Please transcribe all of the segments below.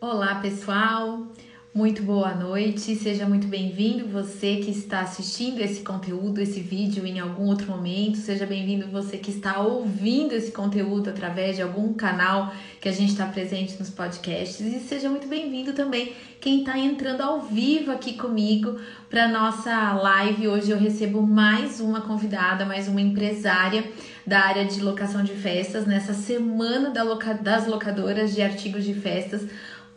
Olá, pessoal. Muito boa noite, seja muito bem-vindo você que está assistindo esse conteúdo, esse vídeo em algum outro momento, seja bem-vindo você que está ouvindo esse conteúdo através de algum canal que a gente está presente nos podcasts e seja muito bem-vindo também quem está entrando ao vivo aqui comigo para nossa live. Hoje eu recebo mais uma convidada, mais uma empresária da área de locação de festas nessa semana das locadoras de artigos de festas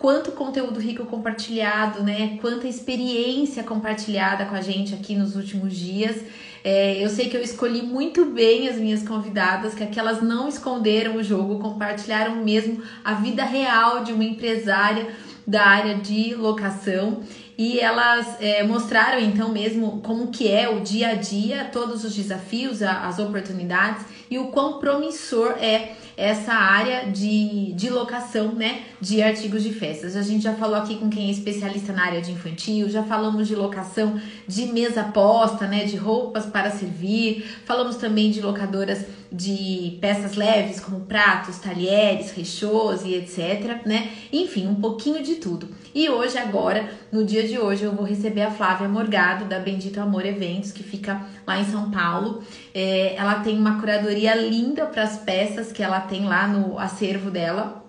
quanto conteúdo rico compartilhado, né? Quanta experiência compartilhada com a gente aqui nos últimos dias. É, eu sei que eu escolhi muito bem as minhas convidadas, que aquelas não esconderam o jogo, compartilharam mesmo a vida real de uma empresária da área de locação e elas é, mostraram então mesmo como que é o dia a dia, todos os desafios, as oportunidades e o quão promissor é essa área de, de locação, né, de artigos de festas. A gente já falou aqui com quem é especialista na área de infantil, já falamos de locação de mesa posta, né, de roupas para servir, falamos também de locadoras de peças leves como pratos, talheres, rechôs e etc, né? Enfim, um pouquinho de tudo. E hoje agora, no dia de hoje, eu vou receber a Flávia Morgado da Bendito Amor Eventos, que fica lá em São Paulo. É, ela tem uma curadoria linda para as peças que ela tem lá no acervo dela.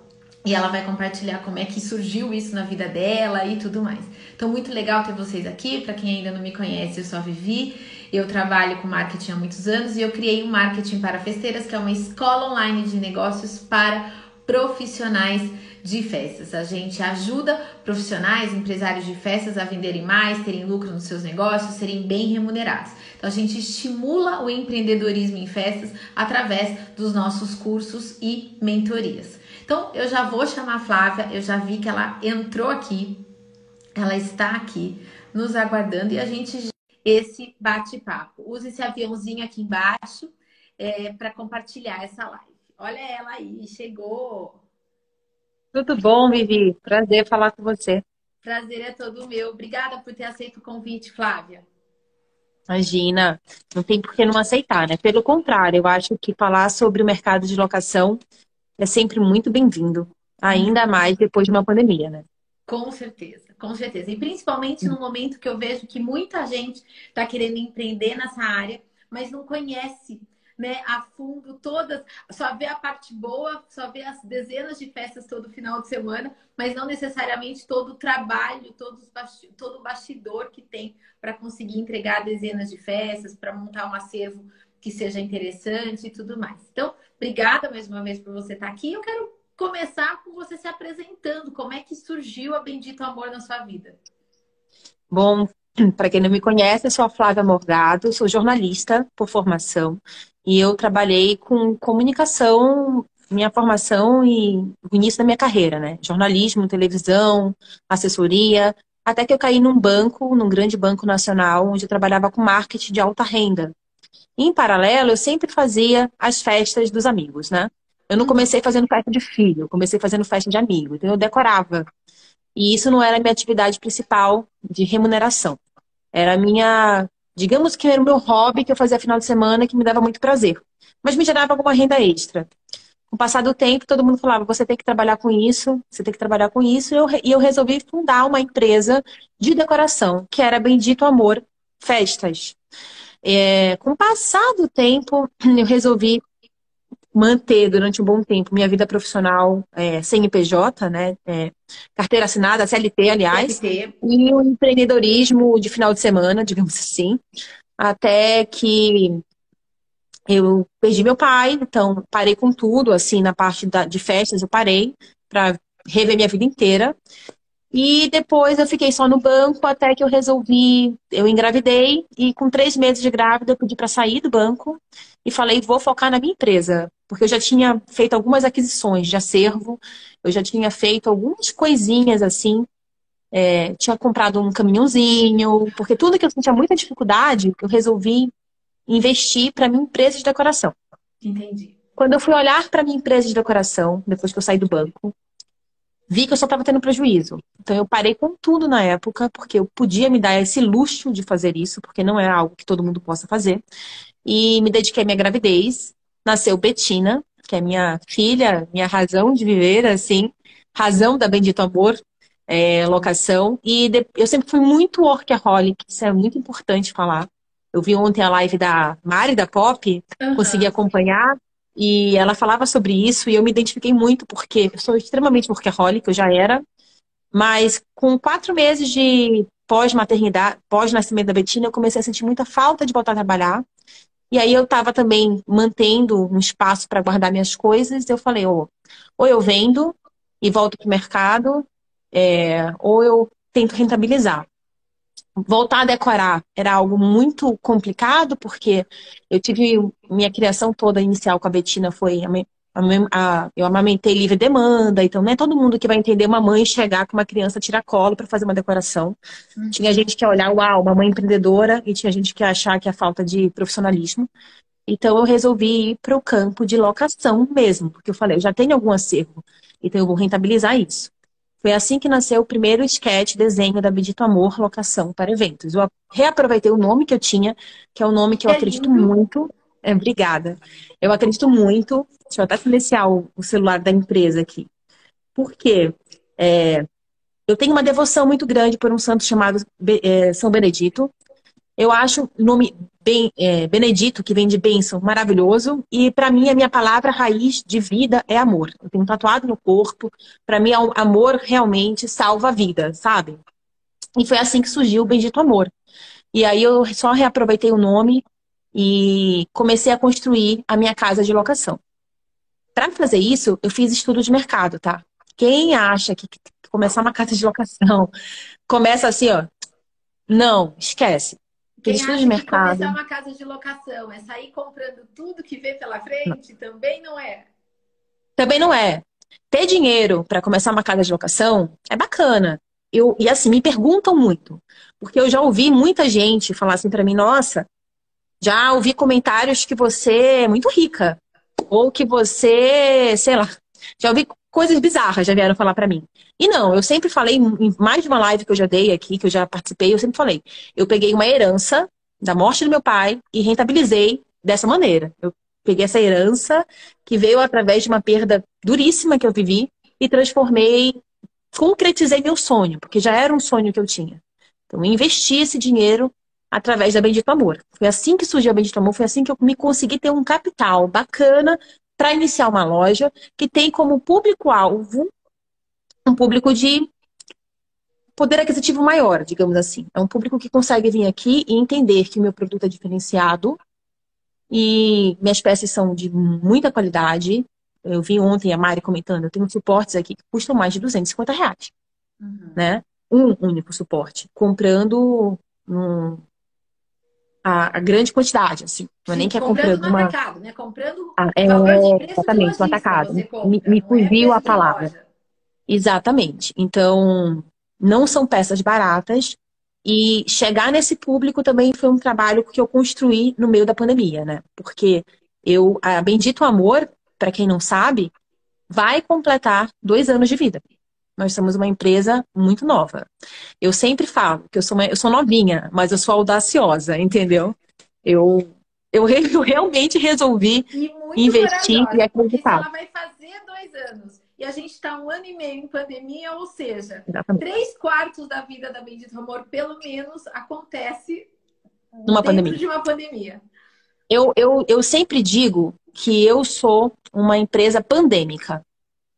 E ela vai compartilhar como é que surgiu isso na vida dela e tudo mais. Então, muito legal ter vocês aqui. Para quem ainda não me conhece, eu sou a Vivi. Eu trabalho com marketing há muitos anos e eu criei um marketing para festeiras, que é uma escola online de negócios para profissionais de festas. A gente ajuda profissionais, empresários de festas a venderem mais, terem lucro nos seus negócios, serem bem remunerados. Então a gente estimula o empreendedorismo em festas através dos nossos cursos e mentorias. Então eu já vou chamar a Flávia, eu já vi que ela entrou aqui, ela está aqui nos aguardando e a gente esse bate-papo. Use esse aviãozinho aqui embaixo é, para compartilhar essa live. Olha ela aí, chegou. Tudo bom, Vivi? Prazer falar com você. Prazer é todo meu. Obrigada por ter aceito o convite, Flávia. Imagina, não tem por que não aceitar, né? Pelo contrário, eu acho que falar sobre o mercado de locação é sempre muito bem-vindo, ainda mais depois de uma pandemia, né? Com certeza, com certeza. E principalmente no momento que eu vejo que muita gente está querendo empreender nessa área, mas não conhece né, a fundo todas, só vê a parte boa, só vê as dezenas de festas todo final de semana, mas não necessariamente todo o trabalho, todo, todo o bastidor que tem para conseguir entregar dezenas de festas, para montar um acervo que seja interessante e tudo mais. Então, obrigada mais uma vez por você estar aqui. Eu quero começar com você se apresentando. Como é que surgiu a Bendito Amor na sua vida? Bom, para quem não me conhece, eu sou a Flávia Morgado, sou jornalista por formação e eu trabalhei com comunicação, minha formação e o início da minha carreira, né? Jornalismo, televisão, assessoria, até que eu caí num banco, num grande banco nacional, onde eu trabalhava com marketing de alta renda. E, em paralelo, eu sempre fazia as festas dos amigos, né? Eu não comecei fazendo festa de filho, comecei fazendo festa de amigo, então eu decorava. E isso não era a minha atividade principal de remuneração. Era a minha Digamos que era o meu hobby que eu fazia final de semana que me dava muito prazer, mas me gerava alguma renda extra. Com o passar do tempo, todo mundo falava: você tem que trabalhar com isso, você tem que trabalhar com isso. E eu, e eu resolvi fundar uma empresa de decoração, que era Bendito Amor Festas. É, com o passar do tempo, eu resolvi manter durante um bom tempo minha vida profissional é, CNPJ, né? É, carteira assinada, CLT, aliás, CLT. e o empreendedorismo de final de semana, digamos assim, até que eu perdi meu pai, então parei com tudo, assim, na parte da, de festas eu parei para rever minha vida inteira. E depois eu fiquei só no banco até que eu resolvi, eu engravidei e com três meses de grávida eu pedi para sair do banco e falei vou focar na minha empresa, porque eu já tinha feito algumas aquisições de acervo, eu já tinha feito algumas coisinhas assim, é, tinha comprado um caminhãozinho, porque tudo que eu tinha muita dificuldade, eu resolvi investir para minha empresa de decoração. Entendi. Quando eu fui olhar para minha empresa de decoração, depois que eu saí do banco, vi que eu só estava tendo prejuízo. Então eu parei com tudo na época, porque eu podia me dar esse luxo de fazer isso, porque não é algo que todo mundo possa fazer. E me dediquei à minha gravidez. Nasceu Betina, que é minha filha, minha razão de viver, assim. razão da Bendito Amor é, locação. E de, eu sempre fui muito workaholic, isso é muito importante falar. Eu vi ontem a live da Mari, da Pop, uhum. consegui acompanhar. E ela falava sobre isso e eu me identifiquei muito porque eu sou extremamente workaholic, eu já era. Mas com quatro meses de pós-maternidade, pós-nascimento da Betina, eu comecei a sentir muita falta de voltar a trabalhar. E aí eu estava também mantendo um espaço para guardar minhas coisas. Eu falei, oh, ou eu vendo e volto para o mercado, é, ou eu tento rentabilizar. Voltar a decorar era algo muito complicado, porque eu tive minha criação toda inicial com a Betina foi a, eu amamentei livre demanda, então não é todo mundo que vai entender uma mãe chegar com uma criança tirar colo para fazer uma decoração. Uhum. Tinha gente que ia olhar, uau, uma mãe empreendedora, e tinha gente que ia achar que é falta de profissionalismo. Então eu resolvi ir para o campo de locação mesmo, porque eu falei, eu já tenho algum acervo, então eu vou rentabilizar isso. Foi assim que nasceu o primeiro sketch desenho da Bendito Amor Locação para Eventos. Eu reaproveitei o nome que eu tinha, que é o nome que eu é acredito lindo. muito. É, obrigada. Eu acredito muito. Deixa eu até silenciar o, celular da empresa aqui. Por quê? É, eu tenho uma devoção muito grande por um santo chamado é, São Benedito. Eu acho o nome bem, é, Benedito, que vem de bênção, maravilhoso. E para mim, a minha palavra raiz de vida é amor. Eu tenho tatuado no corpo. Para mim, amor realmente salva a vida, sabe? E foi assim que surgiu o Bendito Amor. E aí eu só reaproveitei o nome e comecei a construir a minha casa de locação. Para fazer isso, eu fiz estudo de mercado, tá? Quem acha que começar uma casa de locação começa assim, ó. Não, esquece. Quem acha de mercado. que começar uma casa de locação é sair comprando tudo que vê pela frente, não. também não é. Também não é. Ter dinheiro para começar uma casa de locação é bacana. Eu, e assim, me perguntam muito. Porque eu já ouvi muita gente falar assim para mim, nossa, já ouvi comentários que você é muito rica. Ou que você, sei lá, já ouvi coisas bizarras já vieram falar para mim. E não, eu sempre falei, em mais de uma live que eu já dei aqui, que eu já participei, eu sempre falei, eu peguei uma herança da morte do meu pai e rentabilizei dessa maneira. Eu peguei essa herança que veio através de uma perda duríssima que eu vivi e transformei, concretizei meu sonho, porque já era um sonho que eu tinha. Então, investi esse dinheiro através da Bendito Amor. Foi assim que surgiu a Bendito Amor, foi assim que eu me consegui ter um capital bacana para iniciar uma loja que tem como público-alvo um público de poder aquisitivo maior, digamos assim. É um público que consegue vir aqui e entender que o meu produto é diferenciado e minhas peças são de muita qualidade. Eu vi ontem a Mari comentando, eu tenho suportes aqui que custam mais de 250 reais. Uhum. Né? Um único suporte. Comprando um, a, a, grande quantidade, assim. Não é nem que é comprando, uma... atacado, né? Comprando ah, é, exatamente, no atacado. Compra, me me fugiu é a palavra. Exatamente. Então, não são peças baratas e chegar nesse público também foi um trabalho que eu construí no meio da pandemia, né? Porque eu, a Bendito Amor, para quem não sabe, vai completar dois anos de vida. Nós somos uma empresa muito nova. Eu sempre falo que eu sou, uma, eu sou novinha, mas eu sou audaciosa, entendeu? Eu, eu, eu realmente resolvi investir e acreditar. Ela vai fazer dois anos e a gente está um ano e meio em pandemia, ou seja, Exatamente. três quartos da vida da Bendito Amor, pelo menos, acontece Numa pandemia. de uma pandemia. Eu, eu, eu sempre digo que eu sou uma empresa pandêmica.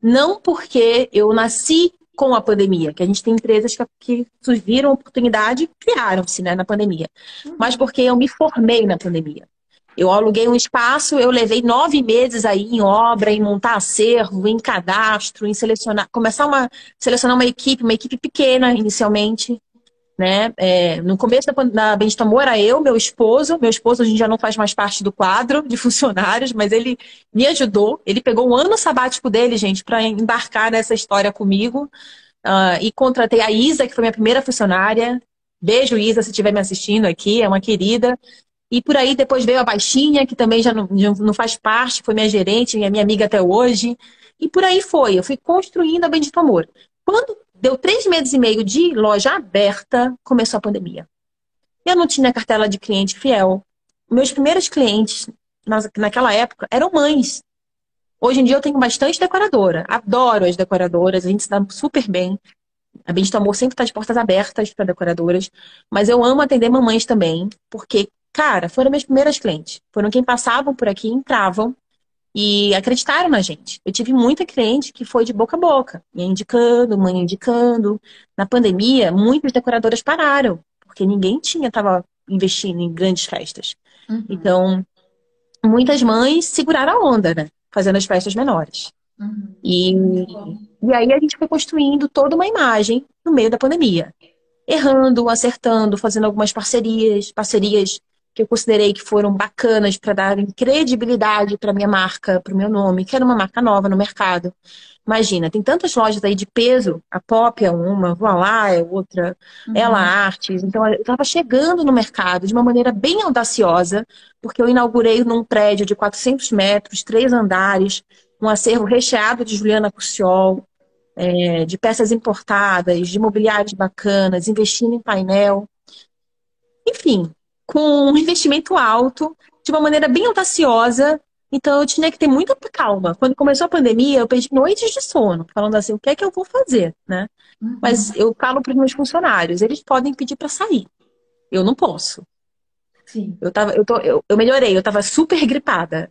Não porque eu nasci com a pandemia, que a gente tem empresas que, que surgiram oportunidade, criaram-se né, na pandemia, uhum. mas porque eu me formei na pandemia. Eu aluguei um espaço, eu levei nove meses aí em obra, em montar acervo, em cadastro, em selecionar, começar uma selecionar uma equipe, uma equipe pequena inicialmente, né? É, no começo da, da Bendito Amor era eu, meu esposo. Meu esposo hoje já não faz mais parte do quadro de funcionários, mas ele me ajudou. Ele pegou um ano sabático dele, gente, para embarcar nessa história comigo. Uh, e contratei a Isa, que foi minha primeira funcionária. Beijo, Isa, se estiver me assistindo aqui, é uma querida. E por aí depois veio a Baixinha, que também já não, não faz parte, foi minha gerente, minha amiga até hoje. E por aí foi, eu fui construindo a Bendito Amor. Quando Deu três meses e meio de loja aberta, começou a pandemia. Eu não tinha cartela de cliente fiel. Meus primeiros clientes naquela época eram mães. Hoje em dia eu tenho bastante decoradora. Adoro as decoradoras, a gente se dá super bem. A Bendito Amor sempre está de portas abertas para decoradoras. Mas eu amo atender mamães também, porque, cara, foram minhas primeiras clientes. Foram quem passavam por aqui, entravam e acreditaram na gente. Eu tive muita cliente que foi de boca a boca, me indicando, mãe indicando. Na pandemia, muitas decoradoras pararam, porque ninguém tinha, estava investindo em grandes festas. Uhum. Então, muitas mães seguraram a onda, né? Fazendo as festas menores. Uhum. E, e aí a gente foi construindo toda uma imagem no meio da pandemia. Errando, acertando, fazendo algumas parcerias, parcerias que eu considerei que foram bacanas para dar credibilidade para minha marca, para o meu nome, que era uma marca nova no mercado. Imagina, tem tantas lojas aí de peso, a Pop é uma, Voilá é outra, uhum. Ela Artes. Então, eu estava chegando no mercado de uma maneira bem audaciosa, porque eu inaugurei num prédio de 400 metros, três andares, um acervo recheado de Juliana Cussiol, é, de peças importadas, de mobiliários bacanas, investindo em painel. Enfim, com um investimento alto, de uma maneira bem audaciosa. Então eu tinha que ter muita calma. Quando começou a pandemia, eu perdi noites de sono, falando assim, o que é que eu vou fazer, né? Uhum. Mas eu falo para os meus funcionários, eles podem pedir para sair. Eu não posso. Sim. Eu, tava, eu, tô, eu, eu melhorei, eu estava super gripada.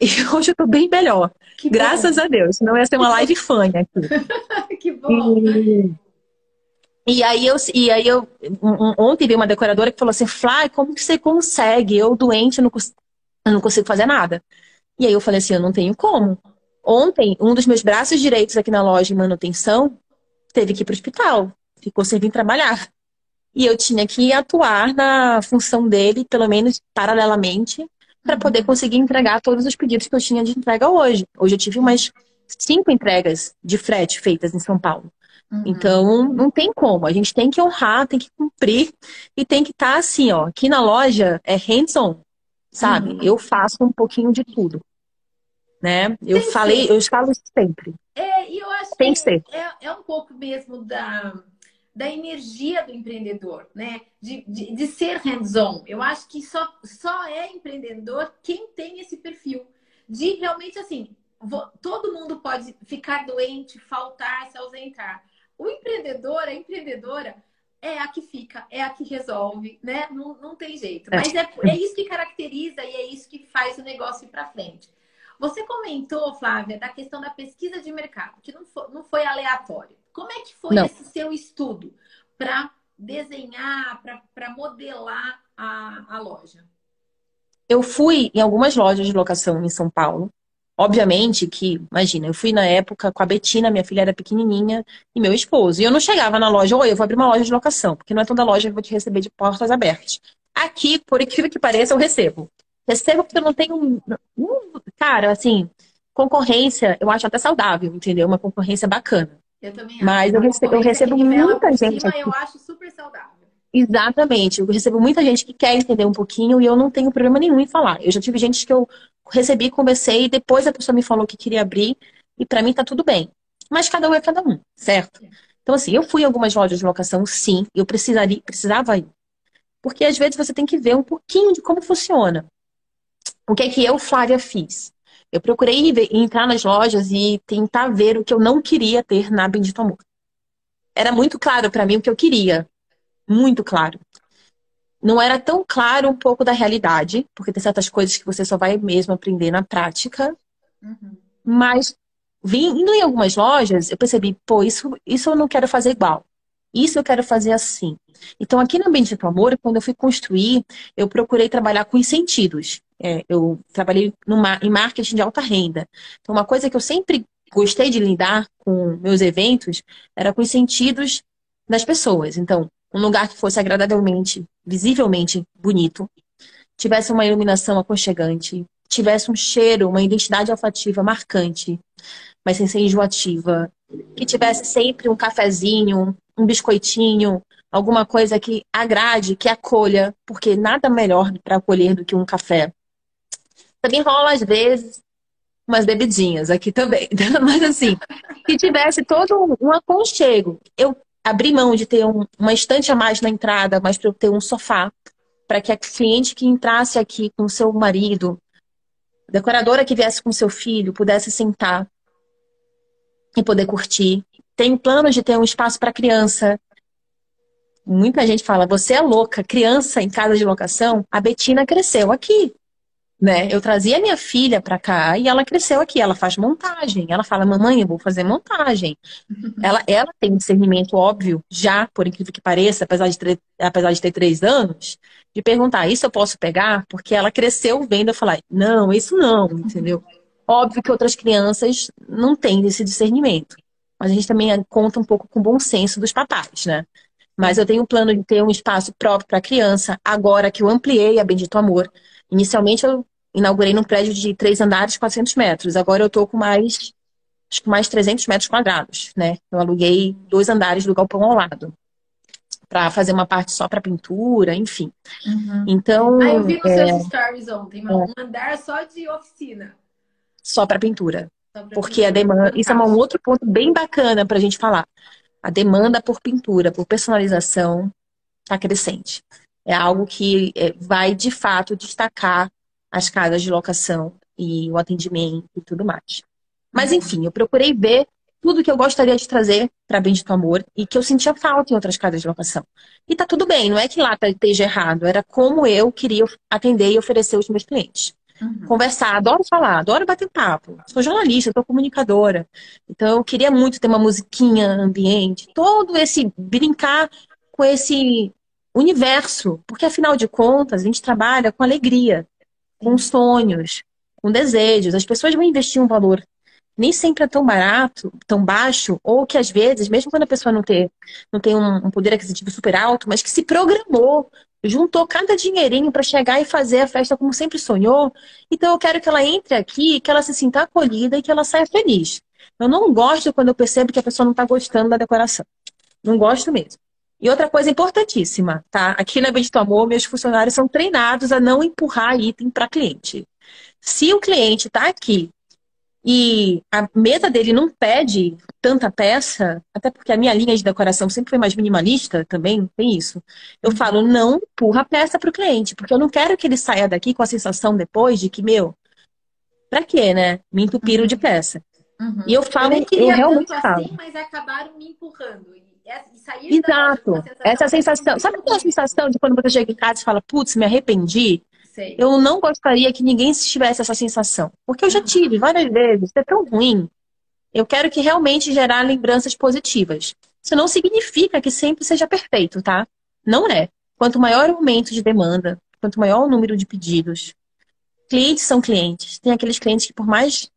E hoje eu tô bem melhor. Que Graças bom. a Deus. Não ia ser uma live fã aqui. que bom. E, e aí eu, e aí eu ontem veio uma decoradora que falou assim, Fly, como que você consegue? Eu doente, não, eu não consigo fazer nada. E aí eu falei assim, eu não tenho como. Ontem, um dos meus braços direitos aqui na loja de manutenção teve que ir para o hospital, ficou sem vir trabalhar. E eu tinha que atuar na função dele, pelo menos paralelamente, para uhum. poder conseguir entregar todos os pedidos que eu tinha de entrega hoje. Hoje eu tive umas cinco entregas de frete feitas em São Paulo. Uhum. Então, não tem como. A gente tem que honrar, tem que cumprir e tem que estar tá assim, ó. Aqui na loja é hands-on, sabe? Uhum. Eu faço um pouquinho de tudo. Né? Eu tem falei, eu falo sempre. É, e eu acho tem que, que é, é um pouco mesmo da, da energia do empreendedor, né? De, de, de ser hands-on. Eu acho que só, só é empreendedor quem tem esse perfil. De realmente assim, vou, todo mundo pode ficar doente, faltar, se ausentar. O empreendedor, a empreendedora, é a que fica, é a que resolve, né? Não, não tem jeito. É. Mas é, é isso que caracteriza e é isso que faz o negócio ir para frente. Você comentou, Flávia, da questão da pesquisa de mercado, que não foi, não foi aleatório. Como é que foi não. esse seu estudo para desenhar, para modelar a, a loja? Eu fui em algumas lojas de locação em São Paulo Obviamente que, imagina, eu fui na época com a Betina, minha filha era pequenininha, e meu esposo. E eu não chegava na loja, oi, eu vou abrir uma loja de locação, porque não é toda loja que eu vou te receber de portas abertas. Aqui, por incrível que pareça, eu recebo. Recebo porque eu não tenho. Cara, assim, concorrência, eu acho até saudável, entendeu? Uma concorrência bacana. Eu também acho. Mas eu recebo, eu recebo muita gente. Cima, eu acho super saudável. Exatamente. Eu recebo muita gente que quer entender um pouquinho e eu não tenho problema nenhum em falar. Eu já tive gente que eu recebi, conversei, e depois a pessoa me falou que queria abrir, e para mim tá tudo bem. Mas cada um é cada um, certo? Então, assim, eu fui em algumas lojas de locação, sim, eu precisaria, precisava ir. Porque às vezes você tem que ver um pouquinho de como funciona. O que é que eu, Flávia, fiz? Eu procurei entrar nas lojas e tentar ver o que eu não queria ter na Bendito Amor. Era muito claro para mim o que eu queria. Muito claro não era tão claro um pouco da realidade, porque tem certas coisas que você só vai mesmo aprender na prática. Uhum. Mas indo em algumas lojas, eu percebi, pô, isso, isso eu não quero fazer igual. Isso eu quero fazer assim. Então, aqui no Bendito Amor, quando eu fui construir, eu procurei trabalhar com incentidos. É, eu trabalhei numa, em marketing de alta renda. Então, uma coisa que eu sempre gostei de lidar com meus eventos era com incentidos das pessoas. Então, um lugar que fosse agradavelmente, visivelmente bonito, tivesse uma iluminação aconchegante, tivesse um cheiro, uma identidade olfativa marcante, mas sem ser enjoativa, que tivesse sempre um cafezinho, um biscoitinho, alguma coisa que agrade, que acolha, porque nada melhor para acolher do que um café. Também rola às vezes umas bebidinhas aqui também, mas assim, que tivesse todo um aconchego. Eu abrir mão de ter um, uma estante a mais na entrada, mas para eu ter um sofá, para que a cliente que entrasse aqui com seu marido, decoradora que viesse com seu filho pudesse sentar e poder curtir. Tem planos de ter um espaço para criança. Muita gente fala, você é louca, criança em casa de locação. A Betina cresceu aqui né? Eu trazia minha filha para cá e ela cresceu aqui, ela faz montagem. Ela fala, mamãe, eu vou fazer montagem. ela, ela tem um discernimento óbvio, já, por incrível que pareça, apesar de, ter, apesar de ter três anos, de perguntar, isso eu posso pegar? Porque ela cresceu vendo eu falar, não, isso não, entendeu? Óbvio que outras crianças não têm esse discernimento. Mas a gente também conta um pouco com o bom senso dos papais, né? Mas eu tenho um plano de ter um espaço próprio para criança, agora que eu ampliei a Bendito Amor. Inicialmente eu inaugurei num prédio de três andares, 400 metros. Agora eu estou com mais, acho que mais 300 metros quadrados, né? Eu aluguei dois andares do galpão ao lado para fazer uma parte só para pintura, enfim. Uhum. Então. Ah, eu vi nos é, seus stories ontem, é, um andar só de oficina. Só para pintura. Só porque pintura, a demanda. Isso é um outro ponto bem bacana para a gente falar. A demanda por pintura, por personalização, está crescente. É algo que é, vai de fato destacar as casas de locação e o atendimento e tudo mais. Mas, enfim, eu procurei ver tudo que eu gostaria de trazer para Bendito Amor e que eu sentia falta em outras casas de locação. E tá tudo bem, não é que lá tá, esteja errado, era como eu queria atender e oferecer aos meus clientes. Uhum. Conversar, adoro falar, adoro bater papo. Sou jornalista, sou comunicadora. Então eu queria muito ter uma musiquinha ambiente, todo esse brincar com esse universo, porque afinal de contas a gente trabalha com alegria com sonhos, com desejos. As pessoas vão investir um valor nem sempre é tão barato, tão baixo, ou que às vezes, mesmo quando a pessoa não, ter, não tem um, um poder aquisitivo super alto, mas que se programou, juntou cada dinheirinho para chegar e fazer a festa como sempre sonhou. Então eu quero que ela entre aqui, que ela se sinta acolhida e que ela saia feliz. Eu não gosto quando eu percebo que a pessoa não está gostando da decoração. Não gosto mesmo. E outra coisa importantíssima, tá? Aqui na Bendito Amor, meus funcionários são treinados a não empurrar item para cliente. Se o cliente está aqui e a mesa dele não pede tanta peça, até porque a minha linha de decoração sempre foi mais minimalista, também tem isso. Eu falo, não empurra a peça para o cliente, porque eu não quero que ele saia daqui com a sensação depois de que, meu, pra quê, né? Me entupiram uhum. de peça. Uhum. E eu falo, eu, eu realmente assim, falo. mas acabaram me empurrando. Exato. Essa sensação. Sabe aquela sensação de quando você chega em casa e fala, putz, me arrependi? Sei. Eu não gostaria que ninguém tivesse essa sensação. Porque eu já tive várias vezes. É tão ruim. Eu quero que realmente gerar lembranças positivas. Isso não significa que sempre seja perfeito, tá? Não é. Quanto maior o aumento de demanda, quanto maior o número de pedidos, clientes são clientes. Tem aqueles clientes que, por mais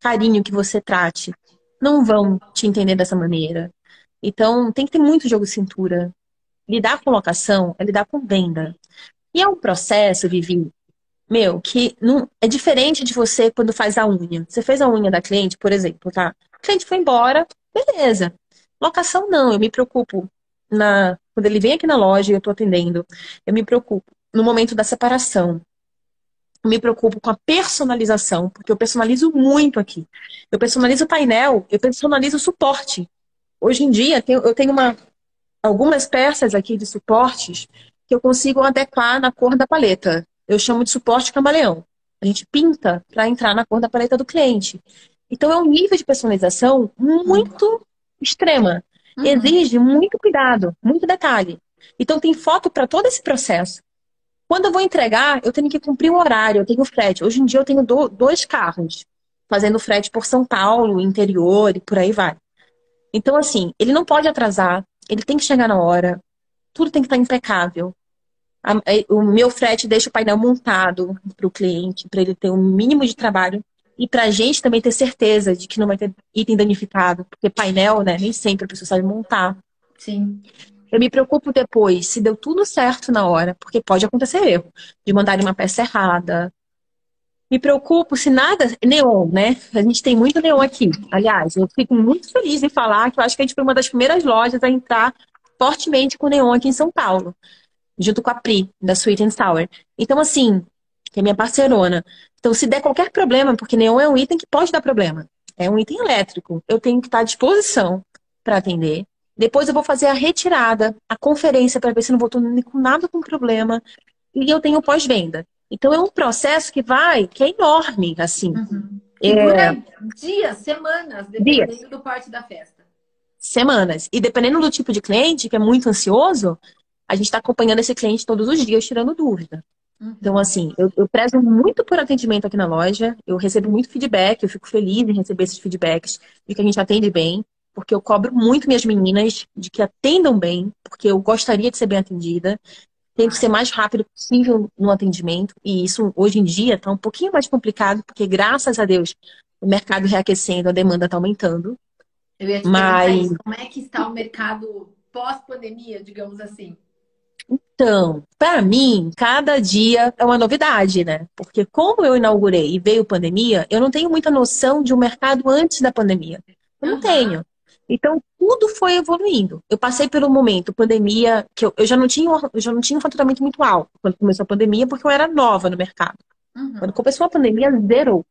carinho que você trate, não vão te entender dessa maneira. Então, tem que ter muito jogo de cintura. Lidar com locação é lidar com venda. E é um processo, Vivi, meu, que não é diferente de você quando faz a unha. Você fez a unha da cliente, por exemplo, tá? O cliente foi embora, beleza. Locação não, eu me preocupo na quando ele vem aqui na loja e eu tô atendendo, eu me preocupo no momento da separação. Me preocupo com a personalização, porque eu personalizo muito aqui. Eu personalizo o painel, eu personalizo o suporte. Hoje em dia, eu tenho uma, algumas peças aqui de suportes que eu consigo adequar na cor da paleta. Eu chamo de suporte camaleão. A gente pinta para entrar na cor da paleta do cliente. Então, é um nível de personalização muito extrema. Uhum. Exige muito cuidado, muito detalhe. Então, tem foto para todo esse processo. Quando eu vou entregar, eu tenho que cumprir o horário, eu tenho frete. Hoje em dia, eu tenho do, dois carros fazendo frete por São Paulo, interior e por aí vai. Então, assim, ele não pode atrasar, ele tem que chegar na hora, tudo tem que estar impecável. O meu frete deixa o painel montado para o cliente, para ele ter um mínimo de trabalho e para a gente também ter certeza de que não vai ter item danificado, porque painel, né, nem sempre a pessoa sabe montar. Sim. Eu me preocupo depois se deu tudo certo na hora, porque pode acontecer erro, de mandar uma peça errada, me preocupo se nada. Neon, né? A gente tem muito neon aqui. Aliás, eu fico muito feliz em falar que eu acho que a gente foi uma das primeiras lojas a entrar fortemente com neon aqui em São Paulo, junto com a Pri, da Sweet and Sour. Então, assim, que é minha parceirona. Então, se der qualquer problema, porque neon é um item que pode dar problema, é um item elétrico, eu tenho que estar à disposição para atender. Depois eu vou fazer a retirada, a conferência para ver se não voltou com nada com problema. E eu tenho pós-venda. Então é um processo que vai, que é enorme, assim. Uhum. E é... dura dias, semanas, dependendo dias. do porte da festa. Semanas. E dependendo do tipo de cliente, que é muito ansioso, a gente está acompanhando esse cliente todos os dias, tirando dúvida. Uhum. Então, assim, eu, eu prezo muito por atendimento aqui na loja, eu recebo muito feedback, eu fico feliz em receber esses feedbacks de que a gente atende bem, porque eu cobro muito minhas meninas de que atendam bem, porque eu gostaria de ser bem atendida. Tento ser mais rápido possível no atendimento, e isso hoje em dia está um pouquinho mais complicado, porque graças a Deus o mercado reaquecendo, a demanda está aumentando. Eu ia te Mas... isso. Como é que está o mercado pós-pandemia, digamos assim? Então, para mim, cada dia é uma novidade, né? Porque como eu inaugurei e veio pandemia, eu não tenho muita noção de um mercado antes da pandemia. Eu não uhum. tenho. Então, tudo foi evoluindo. Eu passei pelo momento pandemia, que eu, eu, já não tinha, eu já não tinha um faturamento muito alto quando começou a pandemia, porque eu era nova no mercado. Uhum. Quando começou a pandemia, zerou.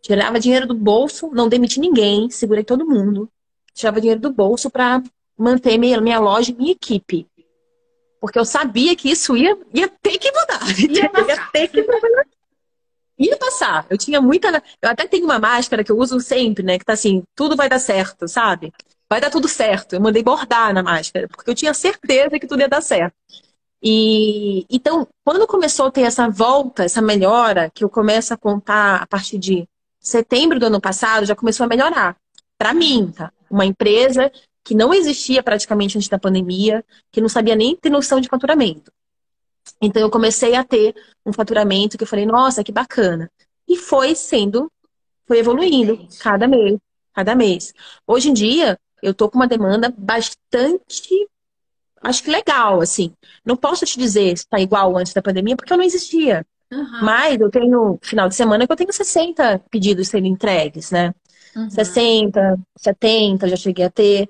Tirava dinheiro do bolso, não demiti ninguém, segurei todo mundo. Tirava dinheiro do bolso para manter minha, minha loja e minha equipe. Porque eu sabia que isso ia, ia ter que mudar. Ia, ia ter que mudar. Ia passar. Eu tinha muita. Eu até tenho uma máscara que eu uso sempre, né? Que tá assim, tudo vai dar certo, sabe? Vai dar tudo certo. Eu mandei bordar na máscara, porque eu tinha certeza que tudo ia dar certo. E então, quando começou a ter essa volta, essa melhora, que eu começo a contar a partir de setembro do ano passado, já começou a melhorar. Para mim, tá? Uma empresa que não existia praticamente antes da pandemia, que não sabia nem ter noção de faturamento. Então eu comecei a ter um faturamento que eu falei, nossa, que bacana. E foi sendo, foi evoluindo cada mês, cada mês. Hoje em dia, eu tô com uma demanda bastante, acho que legal, assim. Não posso te dizer se está igual antes da pandemia, porque eu não existia. Uhum. Mas eu tenho, final de semana, que eu tenho 60 pedidos sendo entregues, né? Uhum. 60, 70, já cheguei a ter.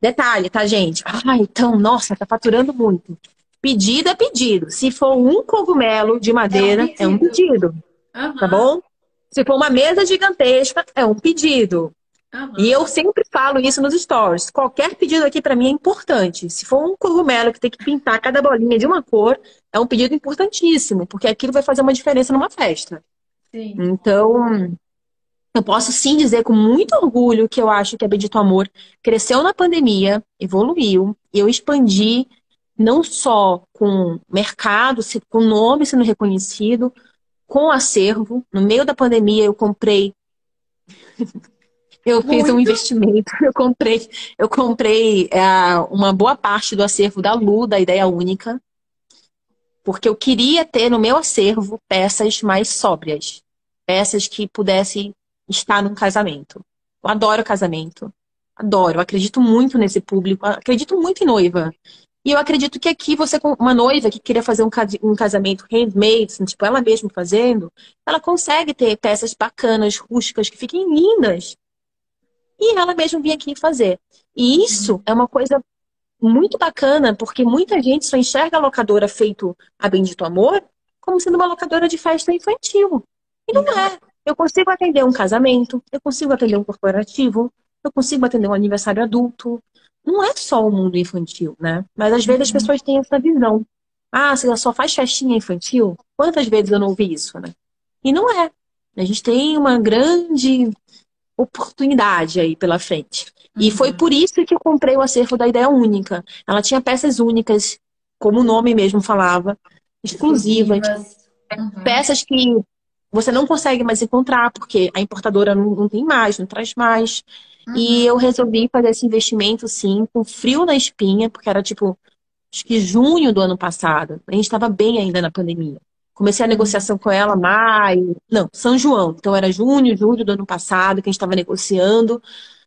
Detalhe, tá, gente? Ah, então, nossa, tá faturando muito. Pedido é pedido. Se for um cogumelo de madeira, é um pedido. É um pedido uhum. Tá bom? Se for uma mesa gigantesca, é um pedido. Uhum. E eu sempre falo isso nos stories. Qualquer pedido aqui para mim é importante. Se for um cogumelo que tem que pintar cada bolinha de uma cor, é um pedido importantíssimo, porque aquilo vai fazer uma diferença numa festa. Sim. Então, eu posso sim dizer com muito orgulho que eu acho que a Bendito Amor cresceu na pandemia, evoluiu, eu expandi não só com mercado, com nome sendo reconhecido, com acervo. No meio da pandemia eu comprei eu fiz um investimento, eu comprei, eu comprei é, uma boa parte do acervo da Lu, da Ideia Única, porque eu queria ter no meu acervo peças mais sóbrias, peças que pudessem estar num casamento. Eu adoro casamento. Adoro. Eu acredito muito nesse público. Acredito muito em noiva. E eu acredito que aqui você, uma noiva que queria fazer um casamento handmade, assim, tipo ela mesma fazendo, ela consegue ter peças bacanas, rústicas, que fiquem lindas. E ela mesma vinha aqui fazer. E isso é uma coisa muito bacana, porque muita gente só enxerga a locadora feito a Bendito Amor como sendo uma locadora de festa infantil. E não é. Eu consigo atender um casamento, eu consigo atender um corporativo, eu consigo atender um aniversário adulto. Não é só o mundo infantil, né? Mas às vezes as uhum. pessoas têm essa visão. Ah, você só faz festinha infantil? Quantas vezes eu não ouvi isso, né? E não é. A gente tem uma grande oportunidade aí pela frente. E foi uhum. por isso que eu comprei o acervo da Ideia Única. Ela tinha peças únicas, como o nome mesmo falava, exclusivas. Uhum. Peças que você não consegue mais encontrar, porque a importadora não, não tem mais, não traz mais. Uhum. E eu resolvi fazer esse investimento, sim, com frio na espinha, porque era tipo, acho que junho do ano passado. A gente estava bem ainda na pandemia. Comecei a uhum. negociação com ela maio, não, São João. Então era junho, julho do ano passado que a gente estava negociando,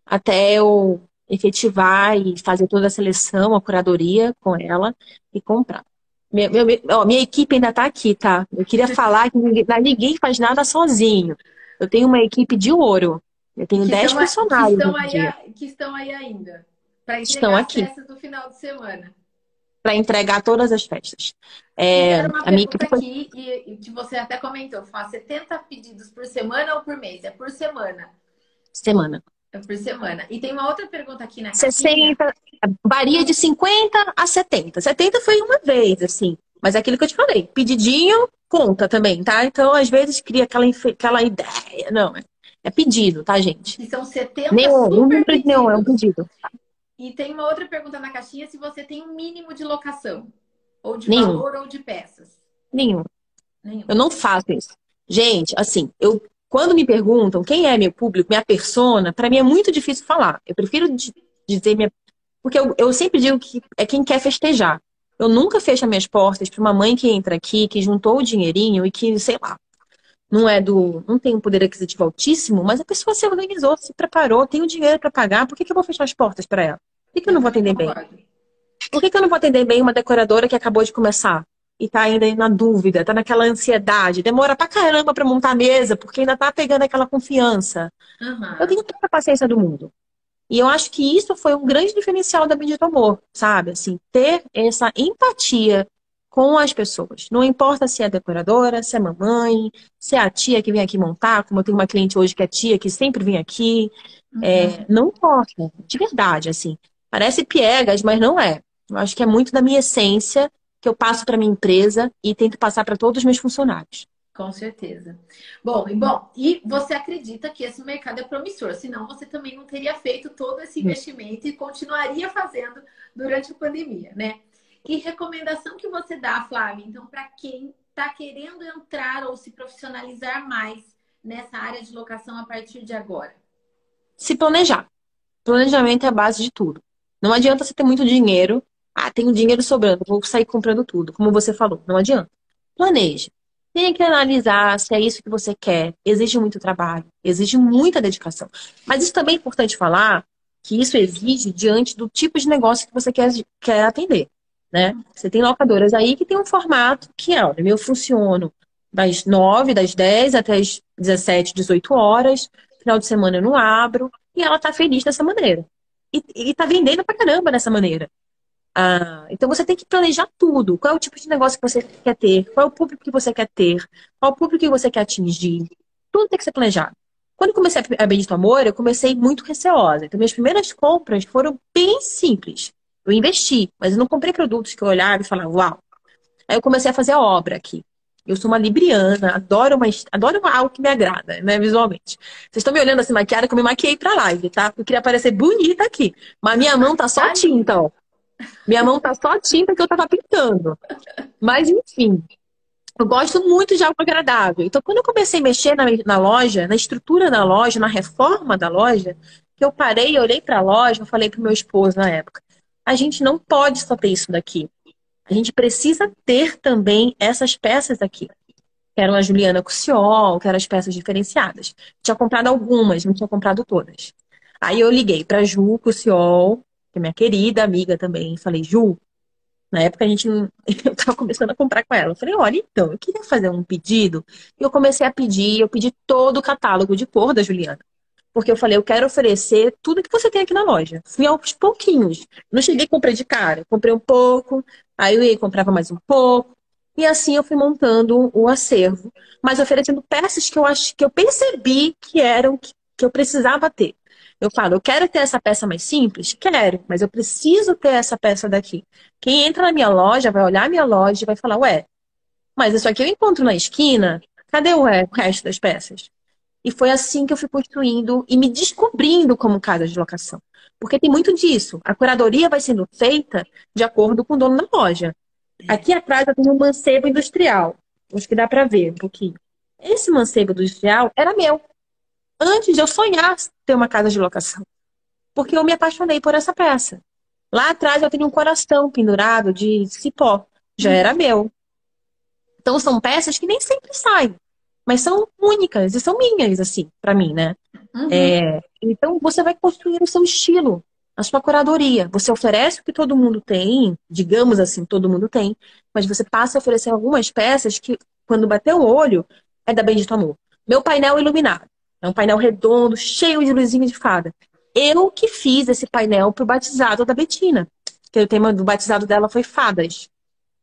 até eu efetivar e fazer toda a seleção, a curadoria com ela e comprar. Minha, minha, ó, minha equipe ainda está aqui, tá? Eu queria falar que ninguém, ninguém, faz nada sozinho. Eu tenho uma equipe de ouro. Eu tenho 10 funcionários. Que estão, aí, que estão aí ainda. Para estão aqui. as festas do final de semana. Para entregar todas as festas. É, a minha equipe foi... aqui, e, que você até comentou, faz 70 pedidos por semana ou por mês? É por semana. Semana. É por semana. E tem uma outra pergunta aqui na 60, varia de 50 a 70. 70 foi uma vez, assim. Mas é aquilo que eu te falei, pedidinho conta também, tá? Então, às vezes, cria aquela, aquela ideia. Não, é, pedido, tá, gente? E são 70 nenhum, super pedidos. Não, é um pedido. E tem uma outra pergunta na caixinha, se você tem um mínimo de locação. Ou de Nenhum. valor ou de peças. Nenhum. Nenhum. Eu não faço isso. Gente, assim, eu quando me perguntam quem é meu público, minha persona, para mim é muito difícil falar. Eu prefiro dizer minha. Porque eu, eu sempre digo que é quem quer festejar. Eu nunca fecho as minhas portas para uma mãe que entra aqui, que juntou o dinheirinho e que, sei lá, não é do. não tem um poder aquisitivo altíssimo, mas a pessoa se organizou, se preparou, tem o dinheiro para pagar, por que, que eu vou fechar as portas para ela? Por que, que eu não vou atender bem? Por que, que eu não vou atender bem uma decoradora que acabou de começar? e tá ainda na dúvida, tá naquela ansiedade, demora pra caramba pra montar a mesa, porque ainda tá pegando aquela confiança. Uhum. Eu tenho toda a paciência do mundo. E eu acho que isso foi um grande diferencial da Bendito Amor, sabe? Assim, ter essa empatia com as pessoas. Não importa se é decoradora, se é mamãe, se é a tia que vem aqui montar, como eu tenho uma cliente hoje que é tia, que sempre vem aqui. Uhum. É, não importa, de verdade, assim. Parece piegas, mas não é. Eu acho que é muito da minha essência que eu passo para minha empresa e tento passar para todos os meus funcionários. Com certeza. Bom, e bom, e você acredita que esse mercado é promissor, senão você também não teria feito todo esse investimento e continuaria fazendo durante a pandemia, né? Que recomendação que você dá, Flávia, então, para quem está querendo entrar ou se profissionalizar mais nessa área de locação a partir de agora? Se planejar. Planejamento é a base de tudo. Não adianta você ter muito dinheiro ah, tenho dinheiro sobrando, vou sair comprando tudo. Como você falou, não adianta. Planeje. Tem que analisar se é isso que você quer. Exige muito trabalho, exige muita dedicação. Mas isso também é importante falar que isso exige diante do tipo de negócio que você quer, quer atender. Né? Você tem locadoras aí que tem um formato que é, olha, eu funciono das 9, das 10 até as 17, 18 horas. Final de semana eu não abro. E ela tá feliz dessa maneira. E, e tá vendendo pra caramba dessa maneira. Ah, então você tem que planejar tudo. Qual é o tipo de negócio que você quer ter? Qual é o público que você quer ter? Qual é o público que você quer atingir? Tudo tem que ser planejado. Quando eu comecei a Bendito Amor, eu comecei muito receosa. Então, minhas primeiras compras foram bem simples. Eu investi, mas eu não comprei produtos que eu olhava e falava, uau. Aí eu comecei a fazer a obra aqui. Eu sou uma libriana, adoro, uma, adoro algo que me agrada, né, visualmente. Vocês estão me olhando assim maquiada, que eu me maquiei pra live, tá? Eu queria parecer bonita aqui. Mas minha mão tá só tinta, ó. Minha mão tá só tinta que eu tava pintando. Mas, enfim, eu gosto muito de algo agradável. Então, quando eu comecei a mexer na, na loja, na estrutura da loja, na reforma da loja, que eu parei e olhei para a loja, eu falei pro meu esposo na época: a gente não pode só ter isso daqui. A gente precisa ter também essas peças aqui. Que eram a Juliana Cuciol, que eram as peças diferenciadas. Tinha comprado algumas, não tinha comprado todas. Aí eu liguei para Ju Cuciol, que é minha querida amiga também. Falei, Ju, na época a gente eu tava começando a comprar com ela. Eu falei, olha, então, eu queria fazer um pedido. E eu comecei a pedir, eu pedi todo o catálogo de cor da Juliana. Porque eu falei, eu quero oferecer tudo que você tem aqui na loja. Fui aos pouquinhos. Não cheguei e comprei de cara. Comprei um pouco, aí eu ia comprava mais um pouco. E assim eu fui montando o acervo, mas oferecendo peças que eu acho que eu percebi que eram que, que eu precisava ter. Eu falo, eu quero ter essa peça mais simples? Quero, mas eu preciso ter essa peça daqui. Quem entra na minha loja vai olhar a minha loja e vai falar, ué, mas isso aqui eu encontro na esquina, cadê o resto das peças? E foi assim que eu fui construindo e me descobrindo como casa de locação. Porque tem muito disso. A curadoria vai sendo feita de acordo com o dono da loja. Aqui atrás eu tenho um mancebo industrial. Acho que dá para ver um pouquinho. Esse mancebo industrial era meu antes de eu sonhar ter uma casa de locação. Porque eu me apaixonei por essa peça. Lá atrás eu tenho um coração pendurado de cipó. Já era meu. Então são peças que nem sempre saem. Mas são únicas e são minhas, assim, para mim, né? Uhum. É, então você vai construir o seu estilo, a sua curadoria. Você oferece o que todo mundo tem, digamos assim, todo mundo tem, mas você passa a oferecer algumas peças que, quando bater o olho, é da Bendito Amor. Meu painel iluminado. É um painel redondo, cheio de luzinha de fada. Eu que fiz esse painel pro batizado da Betina. Que o tema do batizado dela foi fadas.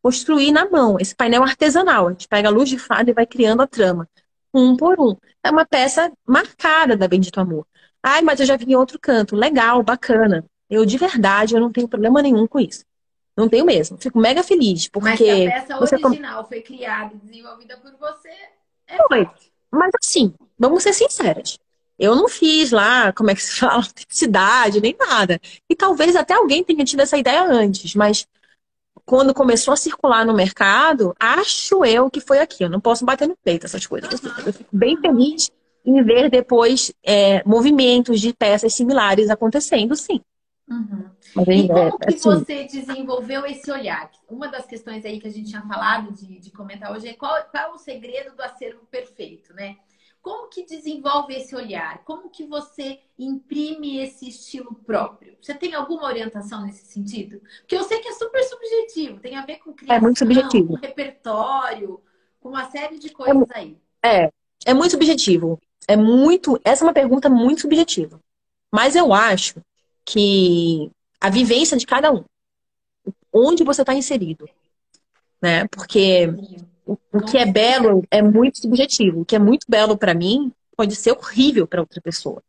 Construí na mão. Esse painel artesanal. A gente pega a luz de fada e vai criando a trama. Um por um. É uma peça marcada da Bendito Amor. Ai, mas eu já vi em outro canto. Legal, bacana. Eu, de verdade, eu não tenho problema nenhum com isso. Não tenho mesmo. Fico mega feliz, porque... Mas a peça original foi criada e desenvolvida por você, é foi. Mas assim, vamos ser sinceras. Eu não fiz lá, como é que se fala, cidade, nem nada. E talvez até alguém tenha tido essa ideia antes, mas quando começou a circular no mercado, acho eu que foi aqui. Eu não posso bater no peito essas coisas. Eu fico bem feliz em ver depois é, movimentos de peças similares acontecendo, sim. Uhum. E como é, que assim, você desenvolveu esse olhar? Uma das questões aí que a gente tinha falado de, de comentar hoje é qual, qual é o segredo do acervo perfeito, né? Como que desenvolve esse olhar? Como que você imprime esse estilo próprio? Você tem alguma orientação nesse sentido? Porque eu sei que é super subjetivo, tem a ver com criação, é muito subjetivo. com repertório, com uma série de coisas é, aí. É, é muito subjetivo. É muito. Essa é uma pergunta muito subjetiva. Mas eu acho que a vivência de cada um, onde você está inserido, né? Porque o, que é belo é muito subjetivo. O que é muito belo para mim pode ser horrível para outra pessoa.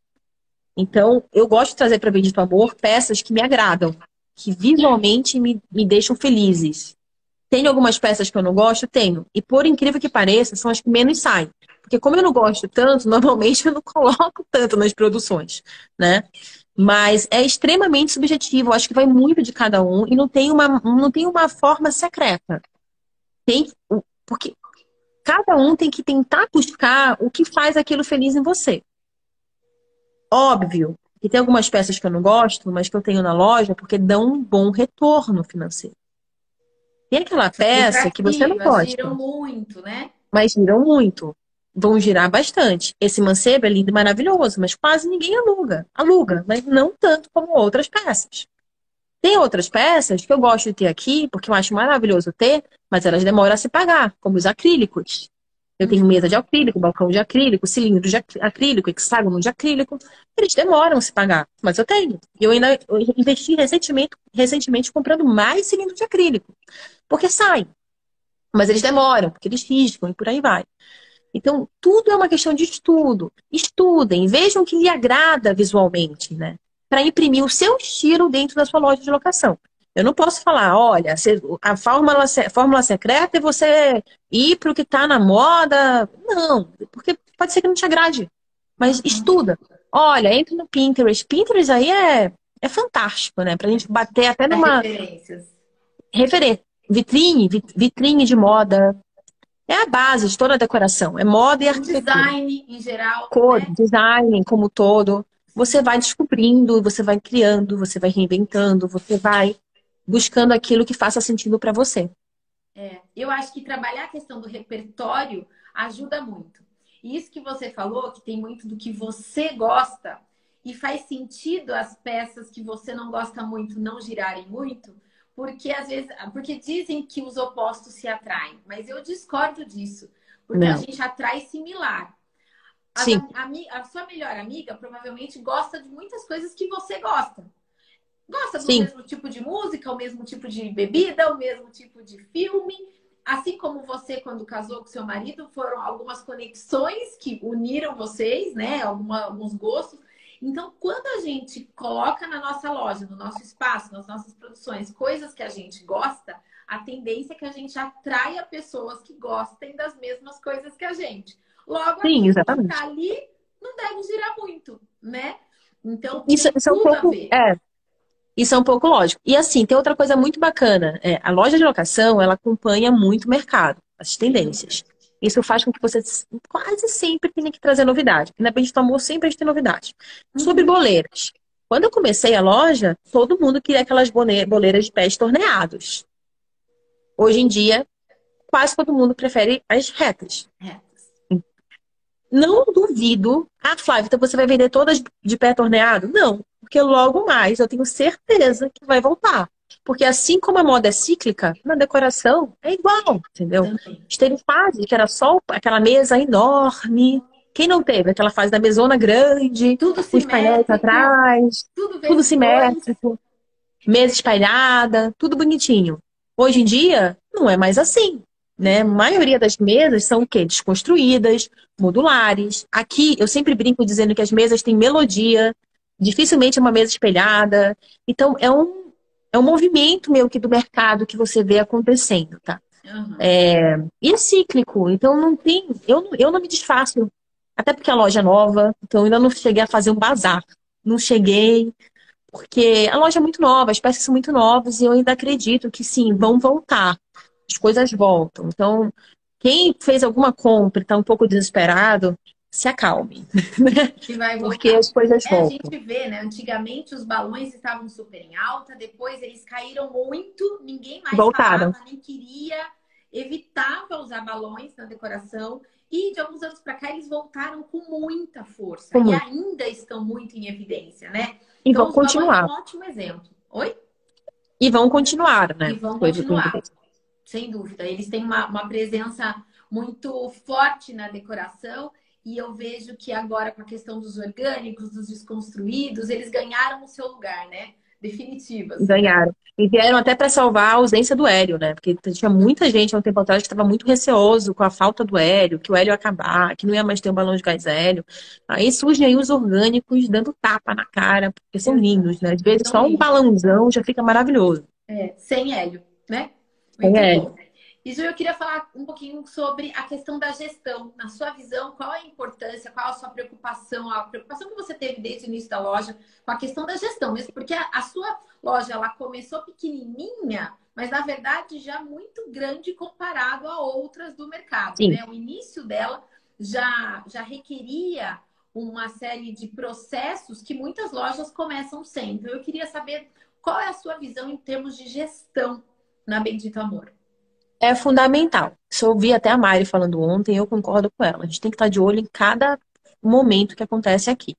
Então, eu gosto de trazer para Bendito Amor peças que me agradam, que visualmente me, me deixam felizes. Tenho algumas peças que eu não gosto? Tenho. E por incrível que pareça, são as que menos saem. Porque como eu não gosto tanto, normalmente eu não coloco tanto nas produções, né? Mas é extremamente subjetivo, acho que vai muito de cada um e não tem uma, não tem uma forma secreta. Tem, porque cada um tem que tentar buscar o que faz aquilo feliz em você. Óbvio que tem algumas peças que eu não gosto, mas que eu tenho na loja porque dão um bom retorno financeiro. Tem aquela peça que você não gosta. giram muito, né? Mas giram muito. Vão girar bastante. Esse mancebo é lindo e maravilhoso, mas quase ninguém aluga. Aluga, mas não tanto como outras peças. Tem outras peças que eu gosto de ter aqui, porque eu acho maravilhoso ter, mas elas demoram a se pagar, como os acrílicos. Eu tenho mesa de acrílico, balcão de acrílico, cilindro de acrílico, hexágono de acrílico. Eles demoram a se pagar, mas eu tenho. E eu ainda investi recentemente, recentemente comprando mais cilindro de acrílico. Porque saem. Mas eles demoram, porque eles riscam e por aí vai. Então, tudo é uma questão de estudo. Estudem, vejam o que lhe agrada visualmente, né? Para imprimir o seu estilo dentro da sua loja de locação. Eu não posso falar, olha, a fórmula, fórmula secreta é você ir para o que está na moda. Não, porque pode ser que não te agrade. Mas estuda. Olha, entre no Pinterest. Pinterest aí é, é fantástico, né? Para a gente bater até numa. Referências. Referência. Vitrine, vitrine de moda. É a base de toda a decoração. É moda e arquitetura. Design em geral. Cor, né? design como todo você vai descobrindo, você vai criando, você vai reinventando, você vai buscando aquilo que faça sentido para você. É, eu acho que trabalhar a questão do repertório ajuda muito. E isso que você falou, que tem muito do que você gosta e faz sentido as peças que você não gosta muito não girarem muito, porque às vezes, porque dizem que os opostos se atraem, mas eu discordo disso, porque não. a gente atrai similar. A, Sim. A, a, sua melhor amiga provavelmente gosta de muitas coisas que você gosta. Gosta do Sim. mesmo tipo de música, o mesmo tipo de bebida, o mesmo tipo de filme. Assim como você, quando casou com seu marido, foram algumas conexões que uniram vocês, né? Alguma, alguns gostos. Então, quando a gente coloca na nossa loja, no nosso espaço, nas nossas produções, coisas que a gente gosta, a tendência é que a gente atraia pessoas que gostem das mesmas coisas que a gente. Logo, Sim, exatamente. que tá ali não deve girar muito, né? Então, isso, isso é um pouco. É, isso é um pouco lógico. E assim, tem outra coisa muito bacana. É, a loja de locação, ela acompanha muito o mercado, as tendências. Isso faz com que você quase sempre tenha que trazer novidade. Independente do amor, sempre a gente tem novidade. Uhum. Sobre boleiras. Quando eu comecei a loja, todo mundo queria aquelas boleiras de pés torneados. Hoje em dia, quase todo mundo prefere as retas. É. Não duvido. Ah, Flávia, então você vai vender todas de pé torneado? Não, porque logo mais eu tenho certeza que vai voltar. Porque assim como a moda é cíclica, na decoração é igual, entendeu? A gente teve fase que era só aquela mesa enorme. Quem não teve? Aquela fase da mesona grande, tudo os painéis atrás, tudo, tudo simétrico, mesa espalhada, tudo bonitinho. Hoje em dia, não é mais assim. Né? A maioria das mesas são o quê? Desconstruídas, modulares. Aqui eu sempre brinco dizendo que as mesas têm melodia, dificilmente é uma mesa espelhada. Então é um, é um movimento meio que do mercado que você vê acontecendo, tá? Uhum. É, e é cíclico, então não tem. Eu, eu não me desfaço. Até porque a loja é nova, então eu ainda não cheguei a fazer um bazar. Não cheguei, porque a loja é muito nova, as peças são muito novas e eu ainda acredito que sim, vão voltar. As coisas voltam. Então, quem fez alguma compra e está um pouco desesperado, se acalme. Vai Porque as coisas é, voltam. A gente vê, né? Antigamente os balões estavam super em alta, depois eles caíram muito, ninguém mais Voltaram. falava, nem queria, evitava usar balões na decoração. E de alguns anos para cá eles voltaram com muita força com e muito. ainda estão muito em evidência, né? E então, vão continuar. É um ótimo exemplo. Oi? E vão continuar, né? E vão continuar. Sem dúvida. Eles têm uma, uma presença muito forte na decoração e eu vejo que agora com a questão dos orgânicos, dos desconstruídos, eles ganharam o seu lugar, né? definitivas. Ganharam. E vieram até para salvar a ausência do hélio, né? Porque tinha muita gente há um tempo atrás que estava muito receoso com a falta do hélio, que o hélio ia acabar, que não ia mais ter um balão de gás hélio. Aí surgem aí os orgânicos dando tapa na cara, porque são lindos, né? Às vezes só um balãozão já fica maravilhoso. É, sem hélio, né? Muito sem hélio. E Ju, eu queria falar um pouquinho sobre a questão da gestão. Na sua visão, qual é a importância, qual a sua preocupação, a preocupação que você teve desde o início da loja com a questão da gestão, mesmo porque a, a sua loja ela começou pequenininha, mas na verdade já muito grande comparado a outras do mercado. Né? O início dela já, já requeria uma série de processos que muitas lojas começam sem. Então eu queria saber qual é a sua visão em termos de gestão na Bendito Amor é fundamental. Isso eu ouvi até a Mari falando ontem, eu concordo com ela. A gente tem que estar de olho em cada momento que acontece aqui.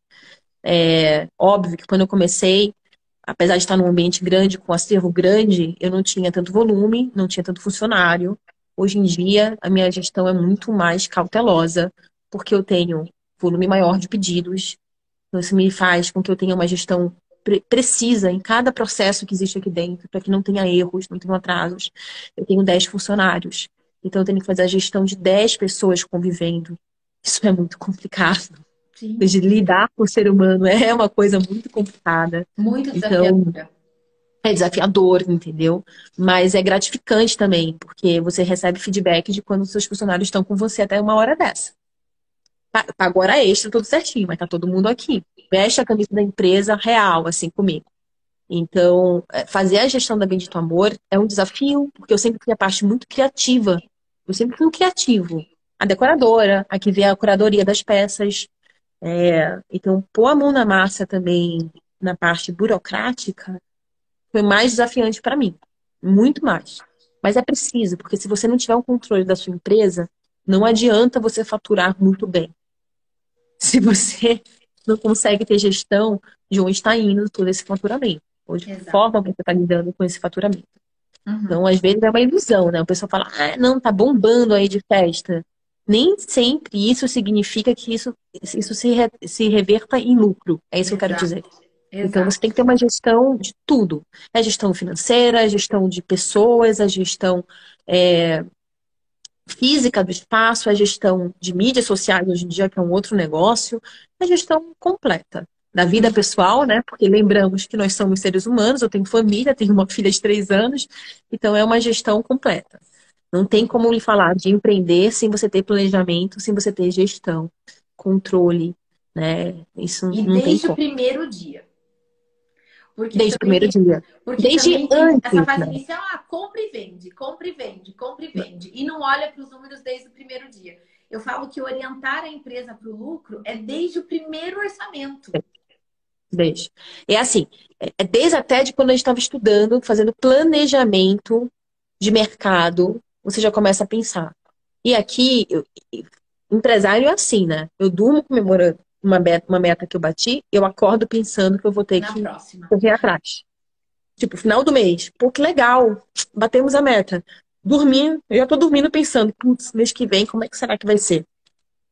É óbvio que quando eu comecei, apesar de estar num ambiente grande, com acervo grande, eu não tinha tanto volume, não tinha tanto funcionário. Hoje em dia, a minha gestão é muito mais cautelosa, porque eu tenho volume maior de pedidos. Então, isso me faz com que eu tenha uma gestão precisa em cada processo que existe aqui dentro, para que não tenha erros, não tenha atrasos. Eu tenho 10 funcionários, então eu tenho que fazer a gestão de 10 pessoas convivendo. Isso é muito complicado. Sim. De lidar com o ser humano é uma coisa muito complicada. Muito desafiadora. Então, é desafiador, entendeu? Mas é gratificante também, porque você recebe feedback de quando seus funcionários estão com você até uma hora dessa pagou hora extra, tudo certinho, mas tá todo mundo aqui. Veste a camisa da empresa real, assim, comigo. Então, é, fazer a gestão da Bendito Amor é um desafio, porque eu sempre fui a parte muito criativa. Eu sempre fui um criativo. A decoradora, a que vê a curadoria das peças. É, então, pôr a mão na massa também na parte burocrática foi mais desafiante para mim. Muito mais. Mas é preciso, porque se você não tiver um controle da sua empresa, não adianta você faturar muito bem se você não consegue ter gestão de onde está indo todo esse faturamento, ou de que forma você está lidando com esse faturamento. Uhum. Então, às vezes é uma ilusão, né? O pessoal fala, ah, não, tá bombando aí de festa. Nem sempre isso significa que isso, isso se, re, se reverta em lucro. É isso Exato. que eu quero dizer. Exato. Então, você tem que ter uma gestão de tudo. A gestão financeira, a gestão de pessoas, a gestão é, física do espaço, a gestão de mídias sociais hoje em dia, que é um outro negócio, a gestão completa da vida pessoal, né? Porque lembramos que nós somos seres humanos, eu tenho família, tenho uma filha de três anos, então é uma gestão completa. Não tem como lhe falar de empreender sem você ter planejamento, sem você ter gestão, controle, né? Isso e não tem desde o primeiro dia. Porque Desde o primeiro dia. Desde antes. Essa fase né? inicial, ah, compra e vende, compra e vende, compra e vende. E não olha para os números desde o primeiro dia. Eu falo que orientar a empresa para o lucro é desde o primeiro orçamento. Desde. É assim, é desde até de quando a gente estava estudando, fazendo planejamento de mercado, você já começa a pensar. E aqui, eu, empresário é assim, né? Eu durmo comemorando uma meta, uma meta que eu bati, eu acordo pensando que eu vou ter Na que próxima. correr atrás. Tipo, final do mês. Pô, que legal. Batemos a meta. Dormindo, eu já tô dormindo pensando, putz, mês que vem, como é que será que vai ser?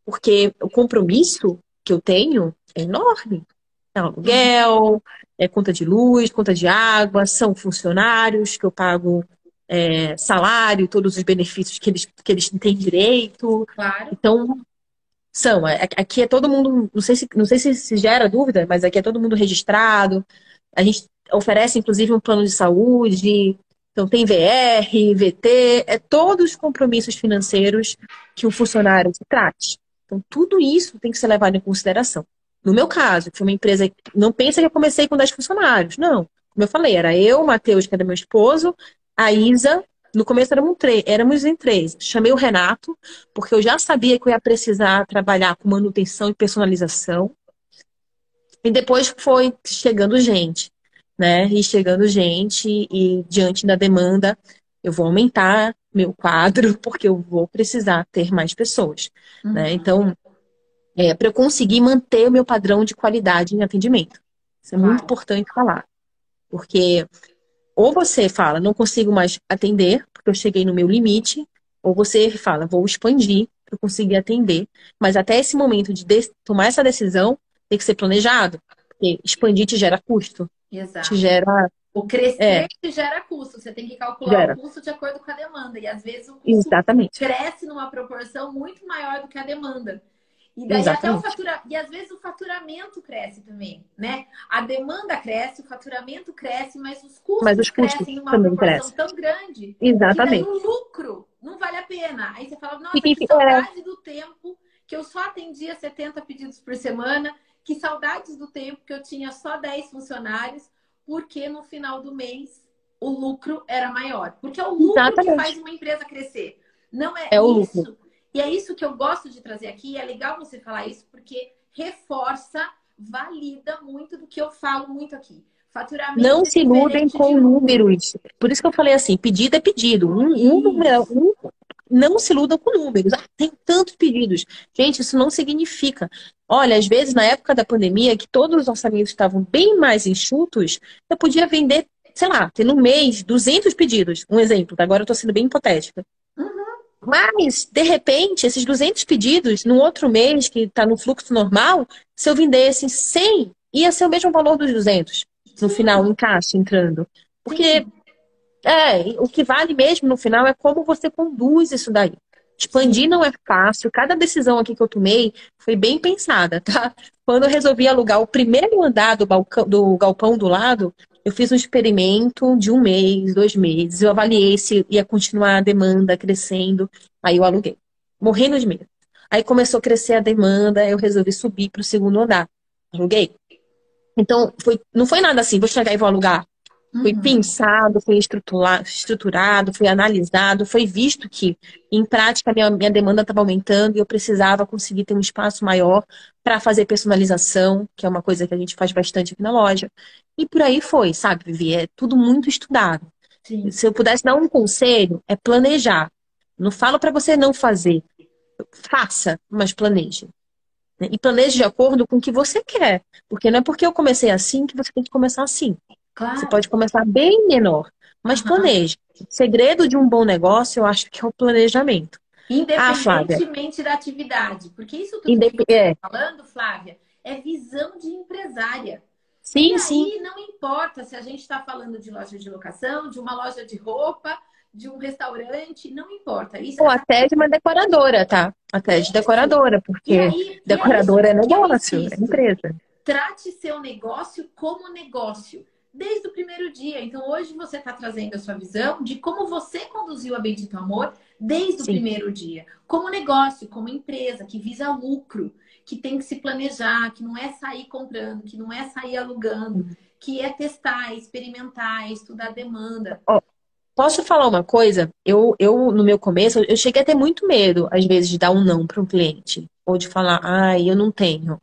Porque o compromisso que eu tenho é enorme. É aluguel, é conta de luz, conta de água, são funcionários que eu pago é, salário, todos os benefícios que eles, que eles têm direito. Claro. Então, são. É, aqui é todo mundo, não sei se, não sei se, gera dúvida, mas aqui é todo mundo registrado. A gente oferece inclusive um plano de saúde, então tem VR, VT, é todos os compromissos financeiros que o funcionário se trate. Então tudo isso tem que ser levado em consideração. No meu caso, que foi uma empresa, não pensa que eu comecei com 10 funcionários, não. Como eu falei, era eu, o Matheus, que era meu esposo, a Isa, no começo éramos, três, éramos em três. Chamei o Renato, porque eu já sabia que eu ia precisar trabalhar com manutenção e personalização. E depois foi chegando gente, né? E chegando gente, e diante da demanda, eu vou aumentar meu quadro, porque eu vou precisar ter mais pessoas. Né? Uhum. Né? Então, é, para eu conseguir manter o meu padrão de qualidade em atendimento. Isso é muito importante falar. Porque ou você fala, não consigo mais atender, porque eu cheguei no meu limite, ou você fala, vou expandir para conseguir atender. Mas até esse momento de tomar essa decisão, tem que ser planejado. Porque expandir te gera custo. Exato. Te gera. O crescer é. te gera custo. Você tem que calcular gera. o custo de acordo com a demanda. E às vezes o custo Exatamente. cresce numa proporção muito maior do que a demanda. E daí Exatamente. até o. E às vezes o faturamento cresce também, né? A demanda cresce, o faturamento cresce, mas os custos, mas os custos crescem numa proporção cresce. tão grande. Exatamente. Que daí o lucro não vale a pena. Aí você fala, nossa, que saudade do tempo que eu só atendia 70 pedidos por semana, que saudades do tempo que eu tinha só 10 funcionários, porque no final do mês o lucro era maior. Porque é o lucro Exatamente. que faz uma empresa crescer. Não é, é isso. Lucro e é isso que eu gosto de trazer aqui. É legal você falar isso porque reforça, valida muito do que eu falo muito aqui. Faturamento não é se iludem com números. Por isso que eu falei assim, pedido é pedido. Um, um, um, não se iludam com números. Ah, tem tantos pedidos. Gente, isso não significa. Olha, às vezes, na época da pandemia, que todos os orçamentos estavam bem mais enxutos, eu podia vender, sei lá, ter no mês 200 pedidos. Um exemplo, agora eu estou sendo bem hipotética. Mas, de repente, esses 200 pedidos, no outro mês, que está no fluxo normal, se eu vendesse 100, ia ser o mesmo valor dos 200 no final, em caixa, entrando. Porque é, o que vale mesmo no final é como você conduz isso daí. Expandir não é fácil. Cada decisão aqui que eu tomei foi bem pensada, tá? Quando eu resolvi alugar o primeiro andar do, balcão, do galpão do lado, eu fiz um experimento de um mês, dois meses. Eu avaliei se ia continuar a demanda crescendo. Aí eu aluguei. Morrendo de medo. Aí começou a crescer a demanda, eu resolvi subir para o segundo andar. Aluguei. Então, foi, não foi nada assim, vou chegar e vou alugar. Foi uhum. pensado, foi estruturado, foi analisado, foi visto que, em prática, minha, minha demanda estava aumentando e eu precisava conseguir ter um espaço maior para fazer personalização, que é uma coisa que a gente faz bastante aqui na loja. E por aí foi, sabe, Vivi? É tudo muito estudado. Sim. Se eu pudesse dar um conselho, é planejar. Não falo para você não fazer. Faça, mas planeje. E planeje de acordo com o que você quer. Porque não é porque eu comecei assim que você tem que começar assim. Claro. Você pode começar bem menor, mas uhum. planeje. O segredo de um bom negócio, eu acho que é o planejamento. Independentemente ah, da atividade. Porque isso tudo Indep que você é. está falando, Flávia, é visão de empresária. Sim, e aí, sim. não importa se a gente está falando de loja de locação, de uma loja de roupa, de um restaurante, não importa. Isso Ou é... até de uma decoradora, tá? Até de decoradora, porque aí, decoradora é negócio, é empresa. Trate seu negócio como negócio desde o primeiro dia. Então, hoje você está trazendo a sua visão de como você conduziu a Bendito Amor desde Sim. o primeiro dia. Como negócio, como empresa que visa lucro, que tem que se planejar, que não é sair comprando, que não é sair alugando, uhum. que é testar, experimentar, estudar demanda. Oh, posso falar uma coisa? Eu, eu, no meu começo, eu cheguei a ter muito medo, às vezes, de dar um não para um cliente. Ou de falar, ai, eu não tenho.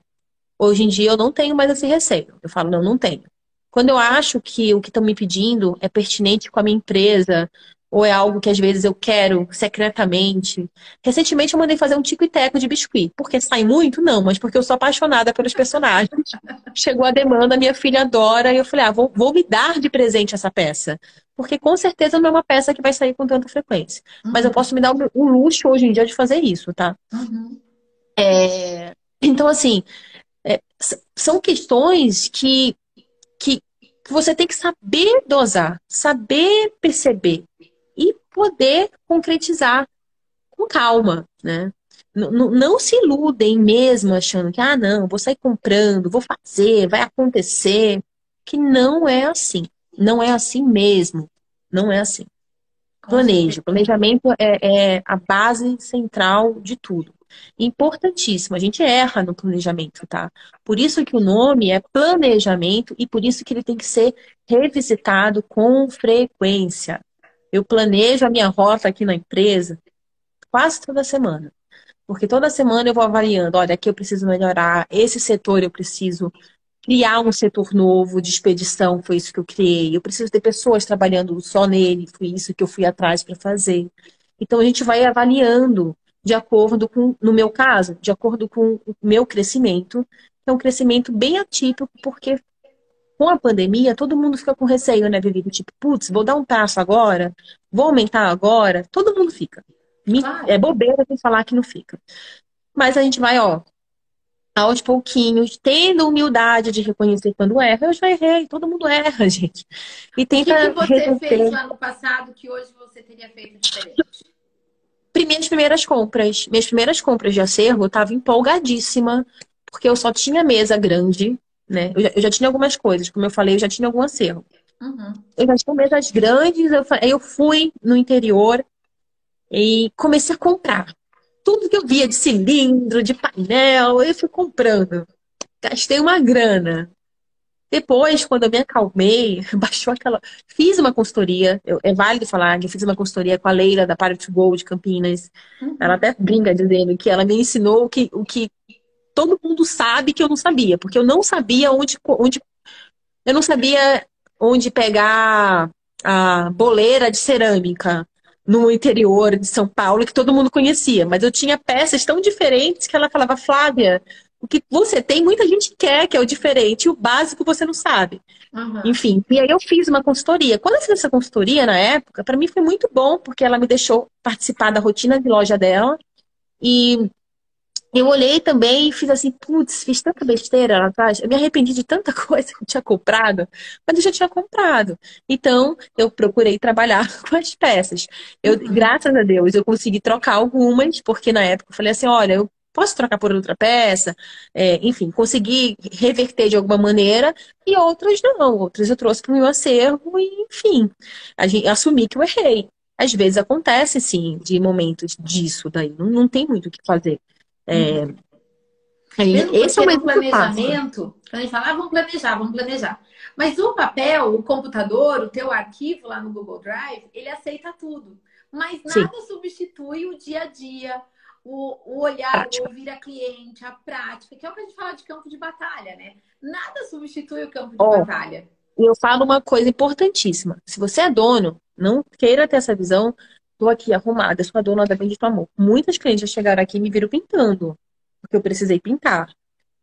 Hoje em dia eu não tenho mais esse receio. Eu falo, não, não tenho. Quando eu acho que o que estão me pedindo é pertinente com a minha empresa, ou é algo que às vezes eu quero secretamente. Recentemente eu mandei fazer um tico e teco de biscuit. Porque sai muito? Não, mas porque eu sou apaixonada pelos personagens. Chegou a demanda, minha filha adora, e eu falei, ah, vou, vou me dar de presente essa peça. Porque com certeza não é uma peça que vai sair com tanta frequência. Uhum. Mas eu posso me dar o luxo hoje em dia de fazer isso, tá? Uhum. É... Então, assim, é... são questões que que você tem que saber dosar, saber perceber e poder concretizar com calma, né? Não, não se iludem mesmo achando que, ah, não, vou sair comprando, vou fazer, vai acontecer. que não é assim. Não é assim mesmo. Não é assim. Planeje. Planejamento é, é a base central de tudo. Importantíssimo. A gente erra no planejamento, tá? Por isso que o nome é planejamento e por isso que ele tem que ser revisitado com frequência. Eu planejo a minha rota aqui na empresa quase toda semana. Porque toda semana eu vou avaliando, olha, aqui eu preciso melhorar, esse setor eu preciso criar um setor novo de expedição, foi isso que eu criei. Eu preciso ter pessoas trabalhando só nele, foi isso que eu fui atrás para fazer. Então a gente vai avaliando de acordo com, no meu caso, de acordo com o meu crescimento, é um crescimento bem atípico, porque com a pandemia todo mundo fica com receio, né, Vivi? Tipo, putz, vou dar um passo agora, vou aumentar agora, todo mundo fica. É bobeira quem falar que não fica. Mas a gente vai, ó, aos pouquinhos, tendo humildade de reconhecer quando erra. Eu já errei, todo mundo erra, gente. E tenta o que, que você resolver. fez lá no passado que hoje você teria feito diferente? Minhas primeiras compras. Minhas primeiras compras de acervo, eu estava empolgadíssima, porque eu só tinha mesa grande, né? Eu já, eu já, tinha algumas coisas, como eu falei, eu já tinha algum acervo. Uhum. Eu já tinha mesas grandes, eu, eu fui no interior e comecei a comprar tudo que eu via de cilindro, de painel, eu fui comprando. Gastei uma grana. Depois, quando eu me acalmei, baixou aquela. Fiz uma consultoria, eu, é válido falar que eu fiz uma consultoria com a Leila da Para to Go de Campinas. Uhum. Ela até brinca dizendo que ela me ensinou o que, o que todo mundo sabe que eu não sabia, porque eu não sabia onde. onde eu não sabia onde pegar a boleira de cerâmica no interior de São Paulo que todo mundo conhecia, mas eu tinha peças tão diferentes que ela falava, Flávia, o que você tem, muita gente quer, que é o diferente, e o básico você não sabe. Uhum. Enfim, e aí eu fiz uma consultoria. Quando eu fiz essa consultoria, na época, para mim foi muito bom, porque ela me deixou participar da rotina de loja dela. E eu olhei também e fiz assim, putz, fiz tanta besteira lá atrás. Eu me arrependi de tanta coisa que eu tinha comprado, mas eu já tinha comprado. Então, eu procurei trabalhar com as peças. Eu, uhum. graças a Deus, eu consegui trocar algumas, porque na época eu falei assim, olha, eu posso trocar por outra peça, é, enfim, consegui reverter de alguma maneira, e outras não, outras eu trouxe para o meu acervo e, enfim, a gente, assumi que eu errei. Às vezes acontece, sim, de momentos disso daí, não, não tem muito o que fazer. É, Mesmo esse é o mesmo planejamento, quando a gente fala, ah, vamos planejar, vamos planejar. Mas o papel, o computador, o teu arquivo lá no Google Drive, ele aceita tudo. Mas nada Sim. substitui o dia a dia, o, o olhar, prática. ouvir a cliente, a prática, que é o que a gente fala de campo de batalha, né? Nada substitui o campo de oh, batalha. Eu falo uma coisa importantíssima. Se você é dono, não queira ter essa visão Estou aqui arrumada, sou a dona da Bendito Amor. Muitas clientes já chegaram aqui e me viram pintando, porque eu precisei pintar.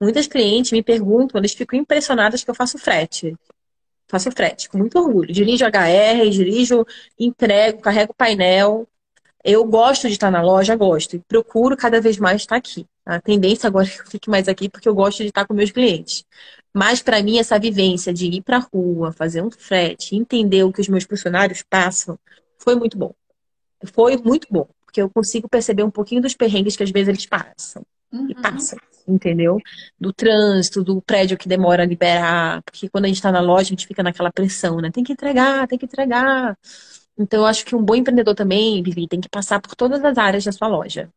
Muitas clientes me perguntam, eles ficam impressionadas que eu faço frete. Faço frete, com muito orgulho. Dirijo HR, dirijo, entrego, carrego painel. Eu gosto de estar na loja, gosto. E procuro cada vez mais estar aqui. A tendência agora é que eu fique mais aqui porque eu gosto de estar com meus clientes. Mas para mim, essa vivência de ir para a rua, fazer um frete, entender o que os meus funcionários passam, foi muito bom foi muito bom, porque eu consigo perceber um pouquinho dos perrengues que às vezes eles passam. Uhum. E passam, entendeu? Do trânsito, do prédio que demora a liberar. Porque quando a gente está na loja, a gente fica naquela pressão, né? Tem que entregar, tem que entregar. Então, eu acho que um bom empreendedor também, Vivi, tem que passar por todas as áreas da sua loja.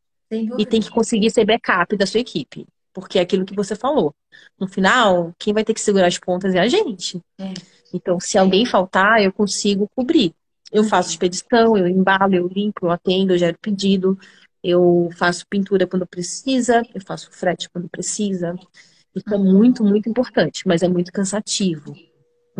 E tem que conseguir ser backup da sua equipe. Porque é aquilo que você falou. No final, quem vai ter que segurar as pontas é a gente. É. Então, se alguém faltar, eu consigo cobrir. Eu faço expedição, eu embalo, eu limpo, eu atendo, eu gero pedido, eu faço pintura quando precisa, eu faço frete quando precisa. Isso é muito, muito importante, mas é muito cansativo.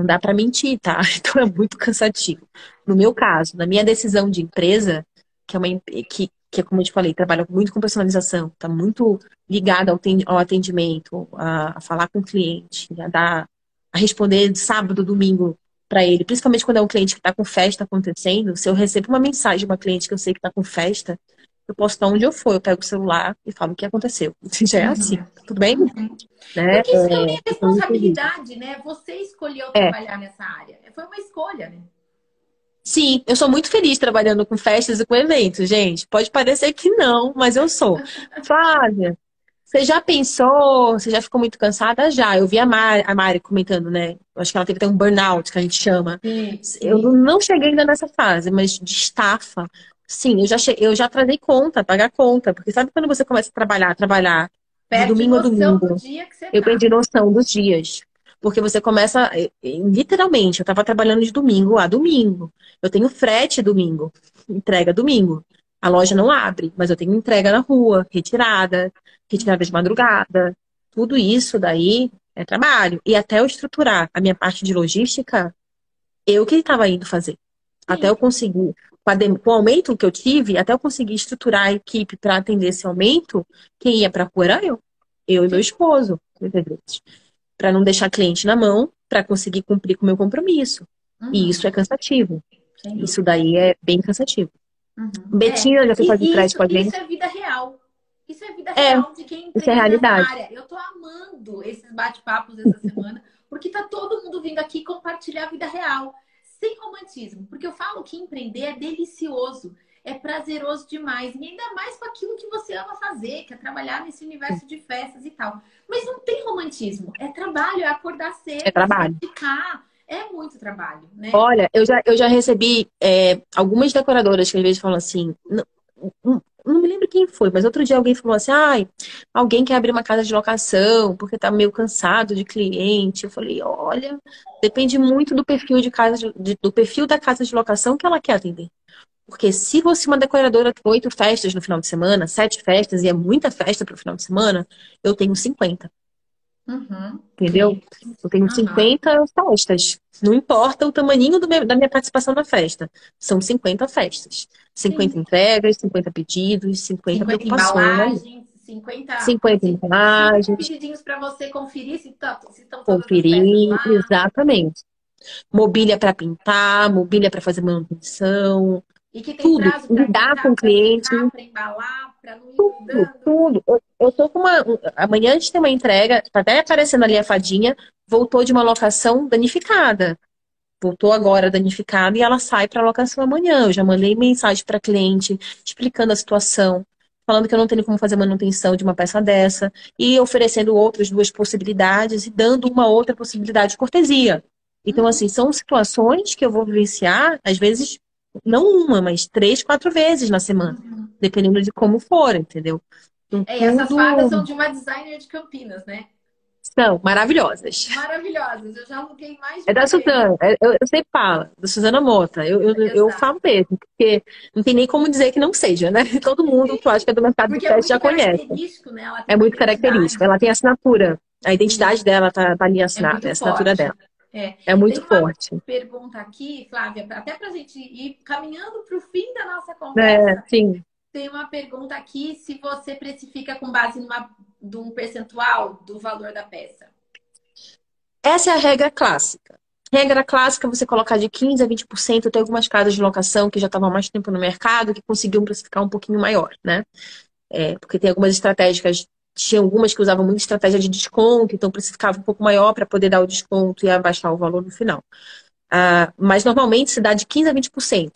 Não dá para mentir, tá? Então é muito cansativo. No meu caso, na minha decisão de empresa, que é uma que, que é como eu te falei, trabalha muito com personalização, tá muito ligada ao atendimento, a, a falar com o cliente, a dar, a responder sábado, domingo para ele, principalmente quando é um cliente que está com festa acontecendo, se eu recebo uma mensagem de uma cliente que eu sei que está com festa, eu posso estar onde eu for, eu pego o celular e falo o que aconteceu. Já é assim, uhum. tudo bem? Uhum. Né? Porque isso também é, é responsabilidade, né? Você escolheu é. trabalhar nessa área. Foi uma escolha, né? Sim, eu sou muito feliz trabalhando com festas e com eventos, gente. Pode parecer que não, mas eu sou. Flávia, Você já pensou, você já ficou muito cansada? Já. Eu vi a Mari, a Mari comentando, né? Eu acho que ela teve até um burnout, que a gente chama. Sim, sim. Eu não cheguei ainda nessa fase, mas de estafa. Sim, eu já, eu já trazei conta, pagar conta. Porque sabe quando você começa a trabalhar, trabalhar, de domingo a domingo? eu tá. perdi noção dos dias. Porque você começa, literalmente, eu estava trabalhando de domingo a domingo. Eu tenho frete domingo, entrega domingo. A loja não abre, mas eu tenho entrega na rua, retirada, retirada de madrugada. Tudo isso daí é trabalho. E até eu estruturar a minha parte de logística, eu que estava indo fazer. Sim. Até eu conseguir, com o aumento que eu tive, até eu conseguir estruturar a equipe para atender esse aumento, quem ia para a rua era eu. Eu e meu esposo, para não deixar cliente na mão, para conseguir cumprir com o meu compromisso. Uhum. E isso é cansativo. Isso daí é bem cansativo. Uhum. Betina é. já foi fazer crédito com a gente. Isso é vida real. Isso é vida é, real de quem isso é realidade. área. Eu tô amando esses bate-papos essa semana, porque tá todo mundo vindo aqui compartilhar a vida real, sem romantismo. Porque eu falo que empreender é delicioso, é prazeroso demais, e ainda mais com aquilo que você ama fazer, que é trabalhar nesse universo de festas e tal. Mas não tem romantismo, é trabalho, é acordar cedo, é trabalho. ficar é muito trabalho, né? Olha, eu já, eu já recebi é, algumas decoradoras que às vezes falam assim. Não, me lembro quem foi, mas outro dia alguém falou assim: ai, alguém quer abrir uma casa de locação porque tá meio cansado de cliente. Eu falei: olha, depende muito do perfil de casa de, do perfil da casa de locação que ela quer atender. Porque se você é uma decoradora tem oito festas no final de semana, sete festas, e é muita festa para o final de semana, eu tenho 50. Uhum. Entendeu? Eu tenho uhum. 50 festas. Não importa o tamanho meu, da minha participação na festa. São 50 festas. 50 Sim. entregas, 50 pedidos, 50, 50 preocupações. 50, 50 embalagens. pedidinhos para você conferir se, tá, se estão Conferir, exatamente. Mobília para pintar, mobília para fazer manutenção, e que tem tudo, prazo para lidar com o cliente. Para embalar, para não ir tudo, tudo. Eu, eu tô com uma. Amanhã a gente tem uma entrega, tá até aparecendo ali a fadinha, voltou de uma locação danificada. Voltou agora danificada e ela sai para locação amanhã. Eu já mandei mensagem para cliente explicando a situação, falando que eu não tenho como fazer manutenção de uma peça dessa e oferecendo outras duas possibilidades e dando uma outra possibilidade de cortesia. Então, assim, são situações que eu vou vivenciar, às vezes, não uma, mas três, quatro vezes na semana, dependendo de como for, entendeu? Então, é, essas fadas são de uma designer de Campinas, né? São maravilhosas. Maravilhosas. Eu já aluguei mais de É da Suzana, é, eu, eu sempre falo, da Suzana Mota. Eu, eu, eu, falo mesmo, porque não tem nem como dizer que não seja, né? Todo mundo que eu acho que é do mercado porque de teste é já conhece. Né? É muito característico. Ela tem assinatura. A identidade dela tá, tá ali assinada, é, é a assinatura forte. dela. É, é muito forte. pergunta aqui, Flávia, até para a gente ir caminhando para o fim da nossa conversa. É, sim. Tem uma pergunta aqui se você precifica com base numa, de um percentual do valor da peça. Essa é a regra clássica. Regra clássica, você colocar de 15% a 20%. Tem algumas casas de locação que já estavam mais tempo no mercado que conseguiam precificar um pouquinho maior, né? É, porque tem algumas estratégicas tinha algumas que usavam muito estratégia de desconto, então precificava um pouco maior para poder dar o desconto e abaixar o valor no final. Uh, mas normalmente se dá de 15% a 20%.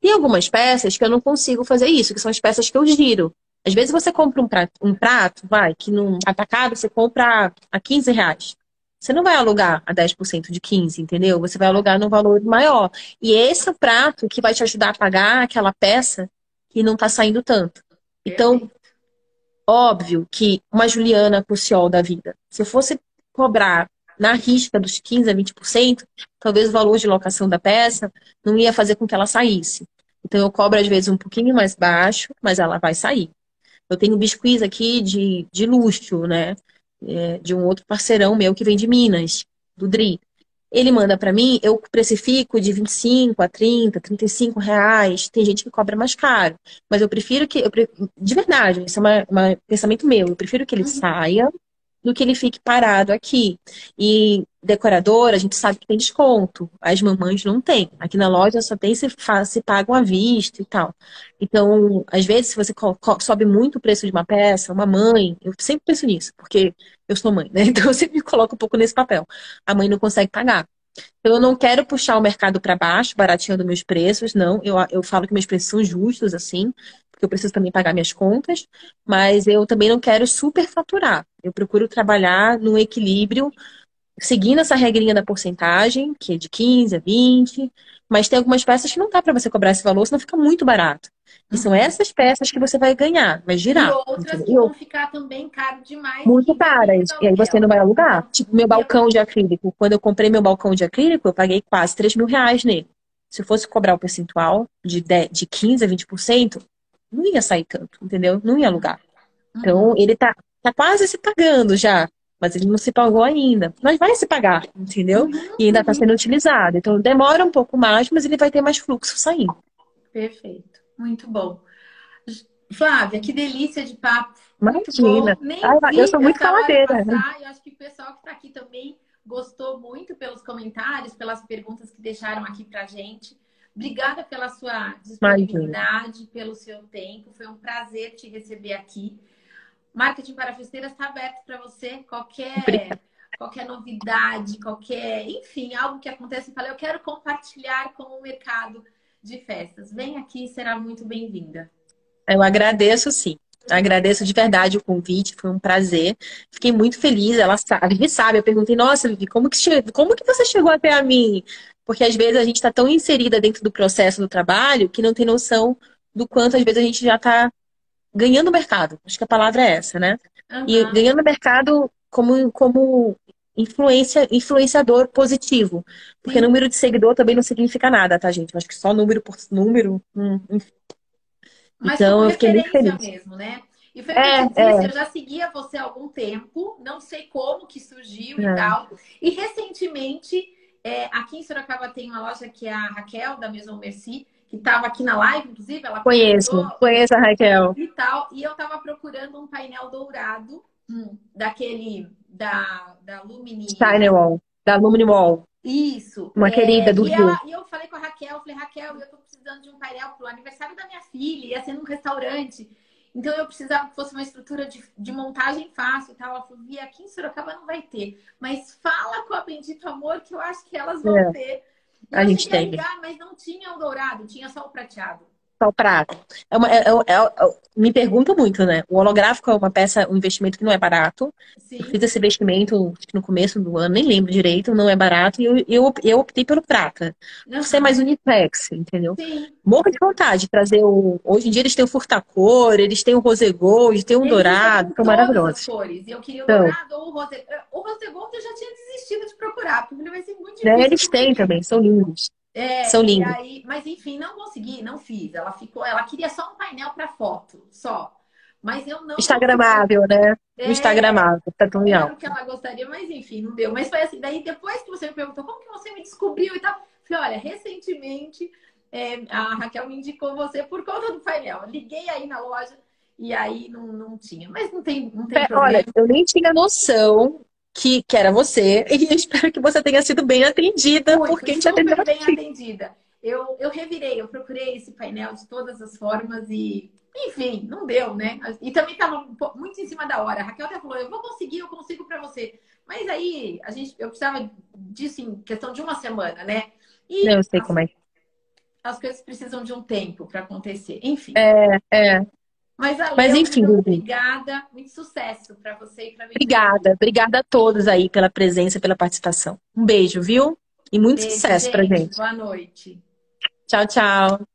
Tem algumas peças que eu não consigo fazer isso, que são as peças que eu giro. Às vezes você compra um prato, um prato vai, que num atacado você compra a 15 reais. Você não vai alugar a 10% de 15, entendeu? Você vai alugar num valor maior. E esse é o prato que vai te ajudar a pagar aquela peça que não está saindo tanto. Então, Óbvio que uma Juliana Cruciol da vida, se eu fosse cobrar na risca dos 15% a 20%, talvez o valor de locação da peça não ia fazer com que ela saísse. Então eu cobro às vezes um pouquinho mais baixo, mas ela vai sair. Eu tenho biscuits aqui de, de luxo, né? É, de um outro parceirão meu que vem de Minas, do Dri. Ele manda para mim, eu precifico de 25 a 30, 35 reais. Tem gente que cobra mais caro. Mas eu prefiro que. Eu, de verdade, isso é um pensamento meu. Eu prefiro que ele uhum. saia do que ele fique parado aqui. E decoradora, a gente sabe que tem desconto. As mamães não tem. Aqui na loja só tem se, se pagam à vista e tal. Então, às vezes, se você sobe muito o preço de uma peça, uma mãe, eu sempre penso nisso, porque eu sou mãe, né? Então eu sempre me coloco um pouco nesse papel. A mãe não consegue pagar. Então, eu não quero puxar o mercado para baixo, barateando meus preços, não. Eu, eu falo que meus preços são justos, assim, porque eu preciso também pagar minhas contas, mas eu também não quero superfaturar. Eu procuro trabalhar num equilíbrio, seguindo essa regrinha da porcentagem, que é de 15 a 20, mas tem algumas peças que não dá para você cobrar esse valor, senão fica muito barato. E são uhum. essas peças que você vai ganhar, vai girar. E outras entendeu? que vão ficar também caro demais. Muito caras. E aí você não vai alugar. Tipo, meu balcão de acrílico. Quando eu comprei meu balcão de acrílico, eu paguei quase 3 mil reais nele. Se eu fosse cobrar o percentual de, 10, de 15% a 20%, não ia sair tanto, entendeu? Não ia alugar. Então, uhum. ele tá, tá quase se pagando já mas ele não se pagou ainda. Mas vai se pagar, entendeu? Uhum, e ainda está sendo utilizado. Então demora um pouco mais, mas ele vai ter mais fluxo saindo. Perfeito. Muito bom. Flávia, que delícia de papo. Imagina. Ai, eu sou muito faladeira. Eu acho que o pessoal que está aqui também gostou muito pelos comentários, pelas perguntas que deixaram aqui pra gente. Obrigada pela sua disponibilidade, Imagina. pelo seu tempo. Foi um prazer te receber aqui. Marketing para Festeiras está aberto para você. Qualquer, qualquer novidade, qualquer, enfim, algo que aconteça, eu falei, eu quero compartilhar com o mercado de festas. Vem aqui, será muito bem-vinda. Eu agradeço, sim. Agradeço de verdade o convite, foi um prazer. Fiquei muito feliz. Ela sabe, a Vivi sabe. Eu perguntei, nossa, Vivi, como que, como que você chegou até a mim? Porque às vezes a gente está tão inserida dentro do processo do trabalho que não tem noção do quanto às vezes a gente já está ganhando mercado. Acho que a palavra é essa, né? Uhum. E ganhando mercado como, como influência, influenciador positivo. Porque Sim. número de seguidor também não significa nada, tá, gente? Acho que só número por número. Hum, Mas então, eu fiquei muito feliz. mesmo, né? E foi é, eu, disse, é. eu já seguia você há algum tempo, não sei como que surgiu é. e tal. E recentemente, é, aqui em Sorocaba tem uma loja que é a Raquel, da Maison Merci, que estava aqui na live, inclusive. Ela conheço, conheço a Raquel. E tal. E eu estava procurando um painel dourado, hum, daquele da, da Lumini. Wall, da Lumini Wall. Isso. Uma é, querida do e Rio. Ela, e eu falei Raquel, falei, Raquel, eu tô precisando de um painel pro aniversário da minha filha, ia ser num restaurante. Então eu precisava que fosse uma estrutura de, de montagem fácil e tal. Ela falou, Via, aqui em Sorocaba não vai ter. Mas fala com a Bendito Amor que eu acho que elas vão é. ter. Eu a gente tem. Ligar, mas não tinha o dourado, tinha só o prateado o prato. É uma, é, é, é, me pergunta muito, né? O holográfico é uma peça, um investimento que não é barato. Sim. Eu fiz esse investimento no começo do ano, nem lembro direito, não é barato. E eu, eu, eu optei pelo prata. Por ser mais uniplex, entendeu? Sim. Morro de vontade de trazer o. Hoje em dia eles têm o furtacor, eles têm o rosegol, tem um dourado, são maravilhosos. cores. Eu queria o então, dourado ou o rosegol. O rosegol eu já tinha desistido de procurar, porque vai ser muito difícil. É, eles têm também, são lindos. É, São lindos. Aí, mas enfim, não consegui, não fiz. Ela ficou, ela queria só um painel para foto, só. Mas eu não. Instagramável, consegui. né? É, Instagramável, tá tão legal. que ela gostaria, mas enfim, não deu. Mas foi assim, daí depois que você me perguntou como que você me descobriu e tal, falei, olha, recentemente é, a Raquel me indicou você por conta do painel. Eu liguei aí na loja e aí não, não tinha. Mas não tem, não tem problema. Olha, eu nem tinha noção que, que era você. E eu espero que você tenha sido bem atendida, porque a gente atendeu bem atendida. Eu, eu revirei, eu procurei esse painel de todas as formas e, enfim, não deu, né? E também estava muito em cima da hora. A Raquel até falou: eu vou conseguir, eu consigo para você. Mas aí, a gente, eu precisava disso em questão de uma semana, né? E eu sei as, como é. As coisas precisam de um tempo para acontecer. Enfim. É, é. Mas, Ale, Mas enfim, muito obrigada, muito sucesso para você e para Obrigada, obrigada a todos aí pela presença, pela participação. Um beijo, viu? E muito beijo, sucesso gente. pra gente. Boa noite. Tchau, tchau.